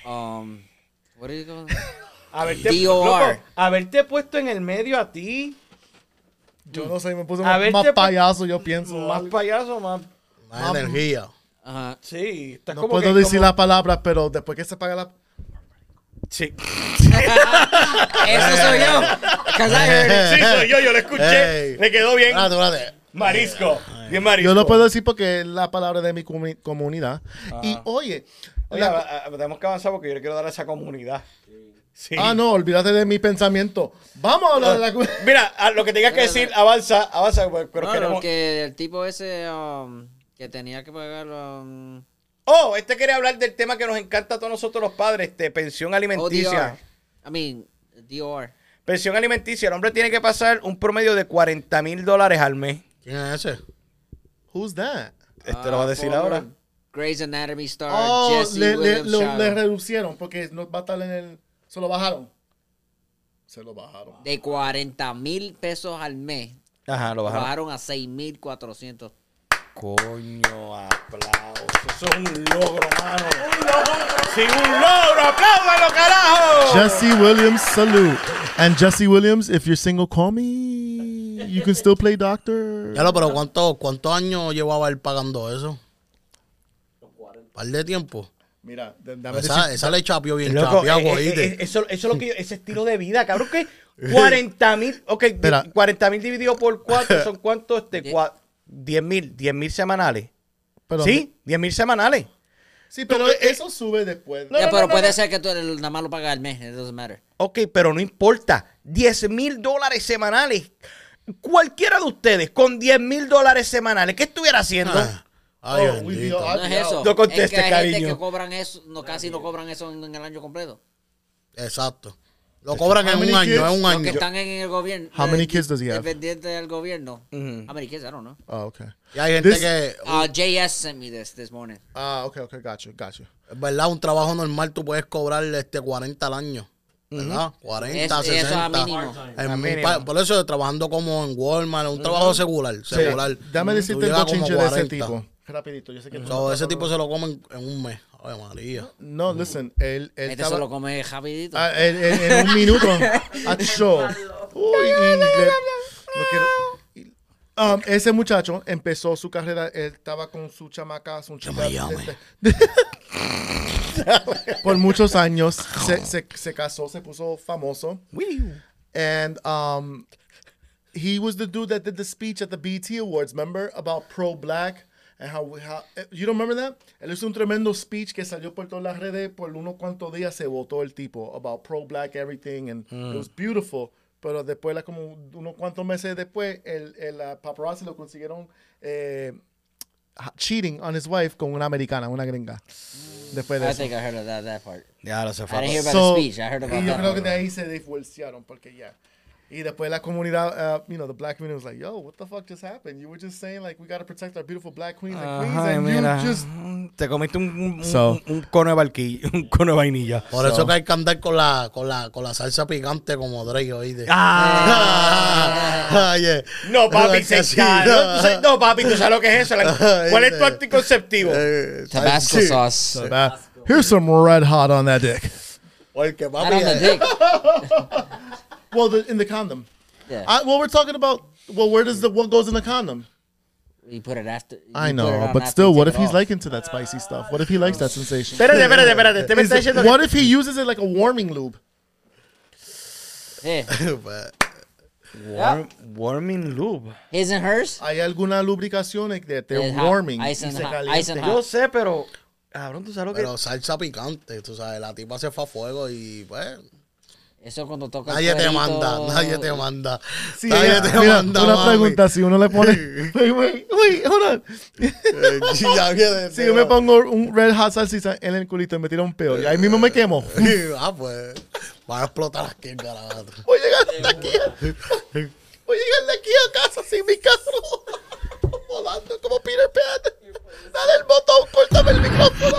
Speaker 7: Um, what you call-
Speaker 3: Haberte,
Speaker 7: DOR.
Speaker 3: loco, haberte puesto en el medio a ti.
Speaker 4: Yo no sé, me puse
Speaker 3: A
Speaker 4: más, más payaso, yo pienso.
Speaker 3: Más payaso, más.
Speaker 5: Más energía.
Speaker 7: Ajá.
Speaker 3: Sí, estás
Speaker 4: No
Speaker 3: como
Speaker 4: puedo
Speaker 3: que
Speaker 4: decir
Speaker 3: como-
Speaker 4: las palabras, pero después que se paga la...
Speaker 3: Sí.
Speaker 7: Eso soy yo.
Speaker 3: Sí, soy yo, yo lo escuché. Me quedó bien.
Speaker 5: Espérate, espérate.
Speaker 3: Marisco. Bien marisco.
Speaker 4: Yo no puedo decir porque es la palabra de mi comu- comunidad. Y oye,
Speaker 3: Oye,
Speaker 4: la-
Speaker 3: a- a- tenemos que avanzar porque yo le quiero dar a esa comunidad. Sí.
Speaker 4: ah, no, olvídate de mi pensamiento. Vamos a hablar de la comunidad.
Speaker 3: Mira, a lo que tengas que decir, avanza, avanza, pues, pero
Speaker 7: No,
Speaker 3: queremos-
Speaker 7: no, que el tipo ese um, que tenía que pagar um,
Speaker 3: Oh, este quería hablar del tema que nos encanta a todos nosotros los padres, este, pensión alimenticia.
Speaker 7: ODR. I mean, DOR.
Speaker 3: Pensión alimenticia, el hombre tiene que pasar un promedio de 40 mil dólares al mes.
Speaker 5: ¿Quién es ese?
Speaker 4: Who's that?
Speaker 3: Este lo va a decir
Speaker 7: former
Speaker 3: ahora.
Speaker 7: Grey's Anatomy star
Speaker 4: Oh,
Speaker 7: Jesse
Speaker 4: le, le, lo- reducieron porque no va a estar en el... Se lo bajaron. Se lo bajaron.
Speaker 7: de 40 mil pesos al mes.
Speaker 3: Ajá, lo
Speaker 7: Lo
Speaker 3: bajaron.
Speaker 7: bajaron a 6.400.
Speaker 3: Coño, aplausos. Eso es un logro, mano. Sí, un logro. ¡Apláudalo, carajo!
Speaker 4: Jesse Williams, salute. And Jesse Williams, if you're single, call me. You can still play doctor.
Speaker 5: Ya lo, pero ¿cuánto, ¿cuántos años llevaba él pagando eso? par de tiempo.
Speaker 4: Mira, dame
Speaker 5: Esa,
Speaker 4: decir-
Speaker 5: esa le chapió bien
Speaker 3: Loco, eh, eh, eh, eso, eso es lo que yo- ese estilo de vida, cabrón, que 40 mil, ok,
Speaker 4: Espera.
Speaker 3: 40 mil dividido por 4 son cuántos, este, cua- 10 mil, 10 mil semanales.
Speaker 4: pero-
Speaker 3: ¿Sí? 10 mil semanales.
Speaker 4: Sí, pero eso sube después.
Speaker 3: No,
Speaker 7: ya,
Speaker 3: no,
Speaker 7: pero
Speaker 3: no,
Speaker 7: puede
Speaker 3: no.
Speaker 7: ser que tú el- nada más lo pagas al mes. It doesn't matter.
Speaker 3: Ok, pero no importa. 10 mil dólares semanales. Cualquiera de ustedes con 10 mil dólares semanales, ¿qué estuviera haciendo?
Speaker 5: Ah, Ay,
Speaker 4: Oh, be-
Speaker 7: No es eso.
Speaker 3: No conteste,
Speaker 7: es que hay gente
Speaker 3: cariño.
Speaker 7: que cobran eso, no, casi no cobran eso en, en el año completo.
Speaker 5: Exacto. Lo cobran en
Speaker 4: How
Speaker 5: un
Speaker 4: many
Speaker 5: año,
Speaker 4: kids?
Speaker 5: en un
Speaker 7: Los
Speaker 5: año.
Speaker 7: que están en el gobierno.
Speaker 4: How many
Speaker 7: eh,
Speaker 4: kids does he have?
Speaker 7: Dependiente del gobierno.
Speaker 3: Ujú.
Speaker 7: How many kids? I don't know.
Speaker 4: Oh, okay.
Speaker 5: Y hay gente
Speaker 4: This-
Speaker 5: que,
Speaker 7: Uh, JS sent me this this morning.
Speaker 4: Ah, okay, okay, got you, got you.
Speaker 5: es verdad, un trabajo normal tú puedes cobrar este 40 al año. ¿Verdad? 40,
Speaker 7: Es- eso
Speaker 5: 60.
Speaker 7: a mínimo.
Speaker 5: En
Speaker 3: A mínimo.
Speaker 5: por eso trabajando como en Walmart, un trabajo secular. secular.
Speaker 4: Dame
Speaker 5: Tú
Speaker 4: decirte el bochinche de ese
Speaker 5: 40.
Speaker 4: tipo. Rapidito, yo sé que no
Speaker 5: ese tipo se lo comen en un mes. Ay, María.
Speaker 4: No, listen, él, él
Speaker 7: Este
Speaker 4: estaba-
Speaker 7: se lo come rapidito.
Speaker 4: Ah, en, en- en un minuto. Acho. Uy, y le- lo quiero- Um, ese muchacho empezó su carrera, él estaba con su chamaca, su
Speaker 5: llame.
Speaker 4: este- por muchos años se, se, se casó, se puso famoso. And um, he was the dude that did the speech at the BT Awards, remember? About pro black and how, we- how you don't remember that? Él hizo un tremendo speech que salió por todas las redes, por unos cuantos días se votó el tipo about pro black everything and it was beautiful. Pero después, como unos cuantos meses después, el, el paparazzi lo consiguieron eh, cheating on his wife con una americana, una gringa. Después de
Speaker 7: I
Speaker 4: eso.
Speaker 7: think I heard of that, that part.
Speaker 3: Ya lo se
Speaker 7: I didn't hear about
Speaker 4: So,
Speaker 7: the speech. I heard about
Speaker 4: y yo
Speaker 7: that.
Speaker 4: creo que de ahí se divorciaron porque ya. Y después la comunidad, uh, you know, the black community was like, yo, what the fuck just happened? You were just saying like we gotta protect our beautiful black queens and queens,
Speaker 3: Ajá,
Speaker 4: and
Speaker 3: mira,
Speaker 4: you just
Speaker 3: te comiste un, un, un-
Speaker 4: So-
Speaker 3: un cono de barquilla, un cono de vainilla.
Speaker 5: Por eso que hay que andar con la, con la, con la salsa picante como Drake, oíste.
Speaker 3: Ah,
Speaker 5: Oye.
Speaker 3: no, papi, se ya, no, papi, tú sabes lo que es eso. La- ¿Cuál es tu anticonceptivo?
Speaker 7: Tabasco
Speaker 5: sí.
Speaker 7: sauce.
Speaker 4: so bad. Here's some red hot on that dick.
Speaker 5: Porque, papi,
Speaker 7: on the
Speaker 5: eh,
Speaker 7: dick.
Speaker 4: Well, the, in the condom.
Speaker 7: Yeah.
Speaker 4: I, well, we're talking about. Well, where does the what goes in the condom?
Speaker 7: You put it after.
Speaker 4: I know, but still, what if he's
Speaker 7: off.
Speaker 4: like into that spicy stuff? What if he likes that sensation?
Speaker 3: Espérate, espérate, espérate. Te me
Speaker 4: Is it-
Speaker 3: diciendo
Speaker 4: what
Speaker 3: que...
Speaker 4: if he uses it like a warming lube?
Speaker 7: Yeah.
Speaker 5: pues,
Speaker 3: Warm- warming lube.
Speaker 7: His and hers.
Speaker 4: Hay algunas lubricaciones que they're
Speaker 7: It's hot.
Speaker 4: warming
Speaker 7: Ice
Speaker 4: y
Speaker 7: and
Speaker 4: se
Speaker 7: hot. Ice
Speaker 4: calientan.
Speaker 7: and
Speaker 3: Yo sé, pero... Cabrón, tú sabes lo que...
Speaker 5: Pero salsa picante, tú sabes, la tipa se fue a fuego y pues
Speaker 7: Eso cuando toca el
Speaker 5: nadie te
Speaker 7: cuerito-
Speaker 5: manda, nadie te manda.
Speaker 4: Sí,
Speaker 5: nadie
Speaker 4: ella-
Speaker 5: te
Speaker 4: mira,
Speaker 5: manda.
Speaker 4: una
Speaker 5: mami.
Speaker 4: pregunta, si uno le pone... Wait, wait, hold on.
Speaker 5: Eh, viene,
Speaker 4: Si yo me pongo un red hot salsita en el culito y me tira un peo, y ahí mismo me quemo.
Speaker 5: ah, pues, van a explotar aquí en Garabato.
Speaker 4: Voy a llegar de aquí. a- Voy a llegar de aquí a casa sin mi carro. Volando como Peter Pan. Dale el botón, córtame el micrófono.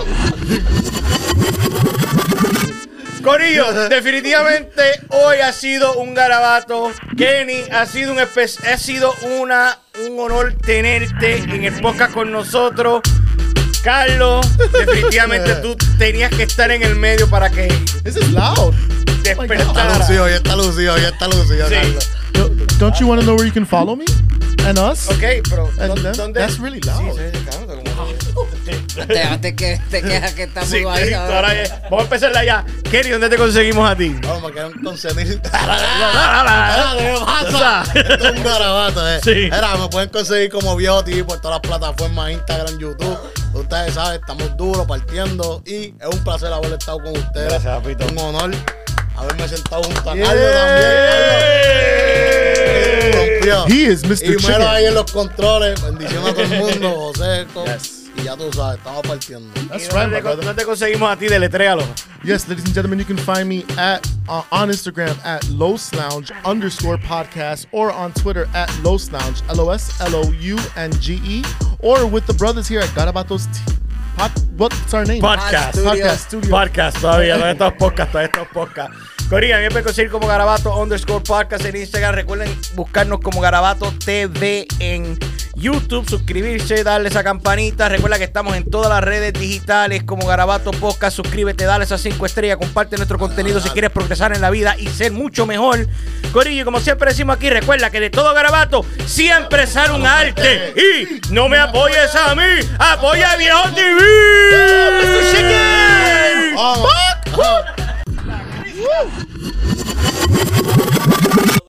Speaker 3: Corillo, definitivamente hoy ha sido un garabato. Kenny, ha sido un espe- ha sido una un honor tenerte en el podcast con nosotros. Carlos, definitivamente tú tenías que estar en el medio para que
Speaker 4: This is loud.
Speaker 5: Está
Speaker 3: despertara.
Speaker 5: lucido, ya está lucido, ya está lucido,
Speaker 3: Sí.
Speaker 5: Carlos.
Speaker 4: Don't you want to know where you can follow me? And us?
Speaker 3: Ok, pero
Speaker 4: And
Speaker 3: ¿dó-
Speaker 4: them?
Speaker 3: ¿dónde?
Speaker 4: That's really loud.
Speaker 3: Sí, sí, claro, como-
Speaker 7: Te, que te quejas que está
Speaker 3: Sí,
Speaker 7: muy ahí.
Speaker 3: ahora Vamos a empezar allá. Kenny, ¿dónde te conseguimos a ti?
Speaker 5: Vamos, me quedan con. Esto es un garabato, eh.
Speaker 3: Sí.
Speaker 5: Era, me pueden conseguir como viejo tipo por todas las plataformas, Instagram, YouTube. Ustedes saben, estamos duros, partiendo. Y es un placer haber estado con ustedes.
Speaker 3: Gracias, papito.
Speaker 5: Un honor haberme sentado junto a
Speaker 4: Yeah.
Speaker 5: Carlos también. Carlos. Rompió.
Speaker 4: He is Mr.
Speaker 5: Y mero ahí en los controles. Bendición a todo el mundo, José. co- Y ya tú sabes, estamos partiendo.
Speaker 4: That's right,
Speaker 3: dónde,
Speaker 4: my
Speaker 3: te,
Speaker 4: brother.
Speaker 3: dónde te conseguimos a ti? Deletréalo.
Speaker 4: Yes, ladies and gentlemen, you can find me at uh, on Instagram at Los Lounge underscore podcast or on Twitter at Los Lounge, L O S L O U N G E, or with the brothers here at Garabatos T- Pod, what's our name?
Speaker 3: Podcast.
Speaker 4: Podcast Studio.
Speaker 3: Podcast todavía, todavía estos podcasts, todavía estos podcasts. Corina, a mí me pueden conseguir como Garabato underscore podcast en Instagram. Recuerden buscarnos como Garabato TV en YouTube, suscribirse, darle esa campanita. Recuerda que estamos en todas las redes digitales como Garabato Podcast. Suscríbete, dale esas cinco estrellas, comparte nuestro contenido si quieres progresar en la vida y ser mucho mejor. Corillo, y como siempre decimos aquí, recuerda que de todo Garabato siempre sale un arte. Y no me apoyes a mí, apoya a Viejo TV. Mr. Chicken.
Speaker 5: Vamos.
Speaker 3: Fuck.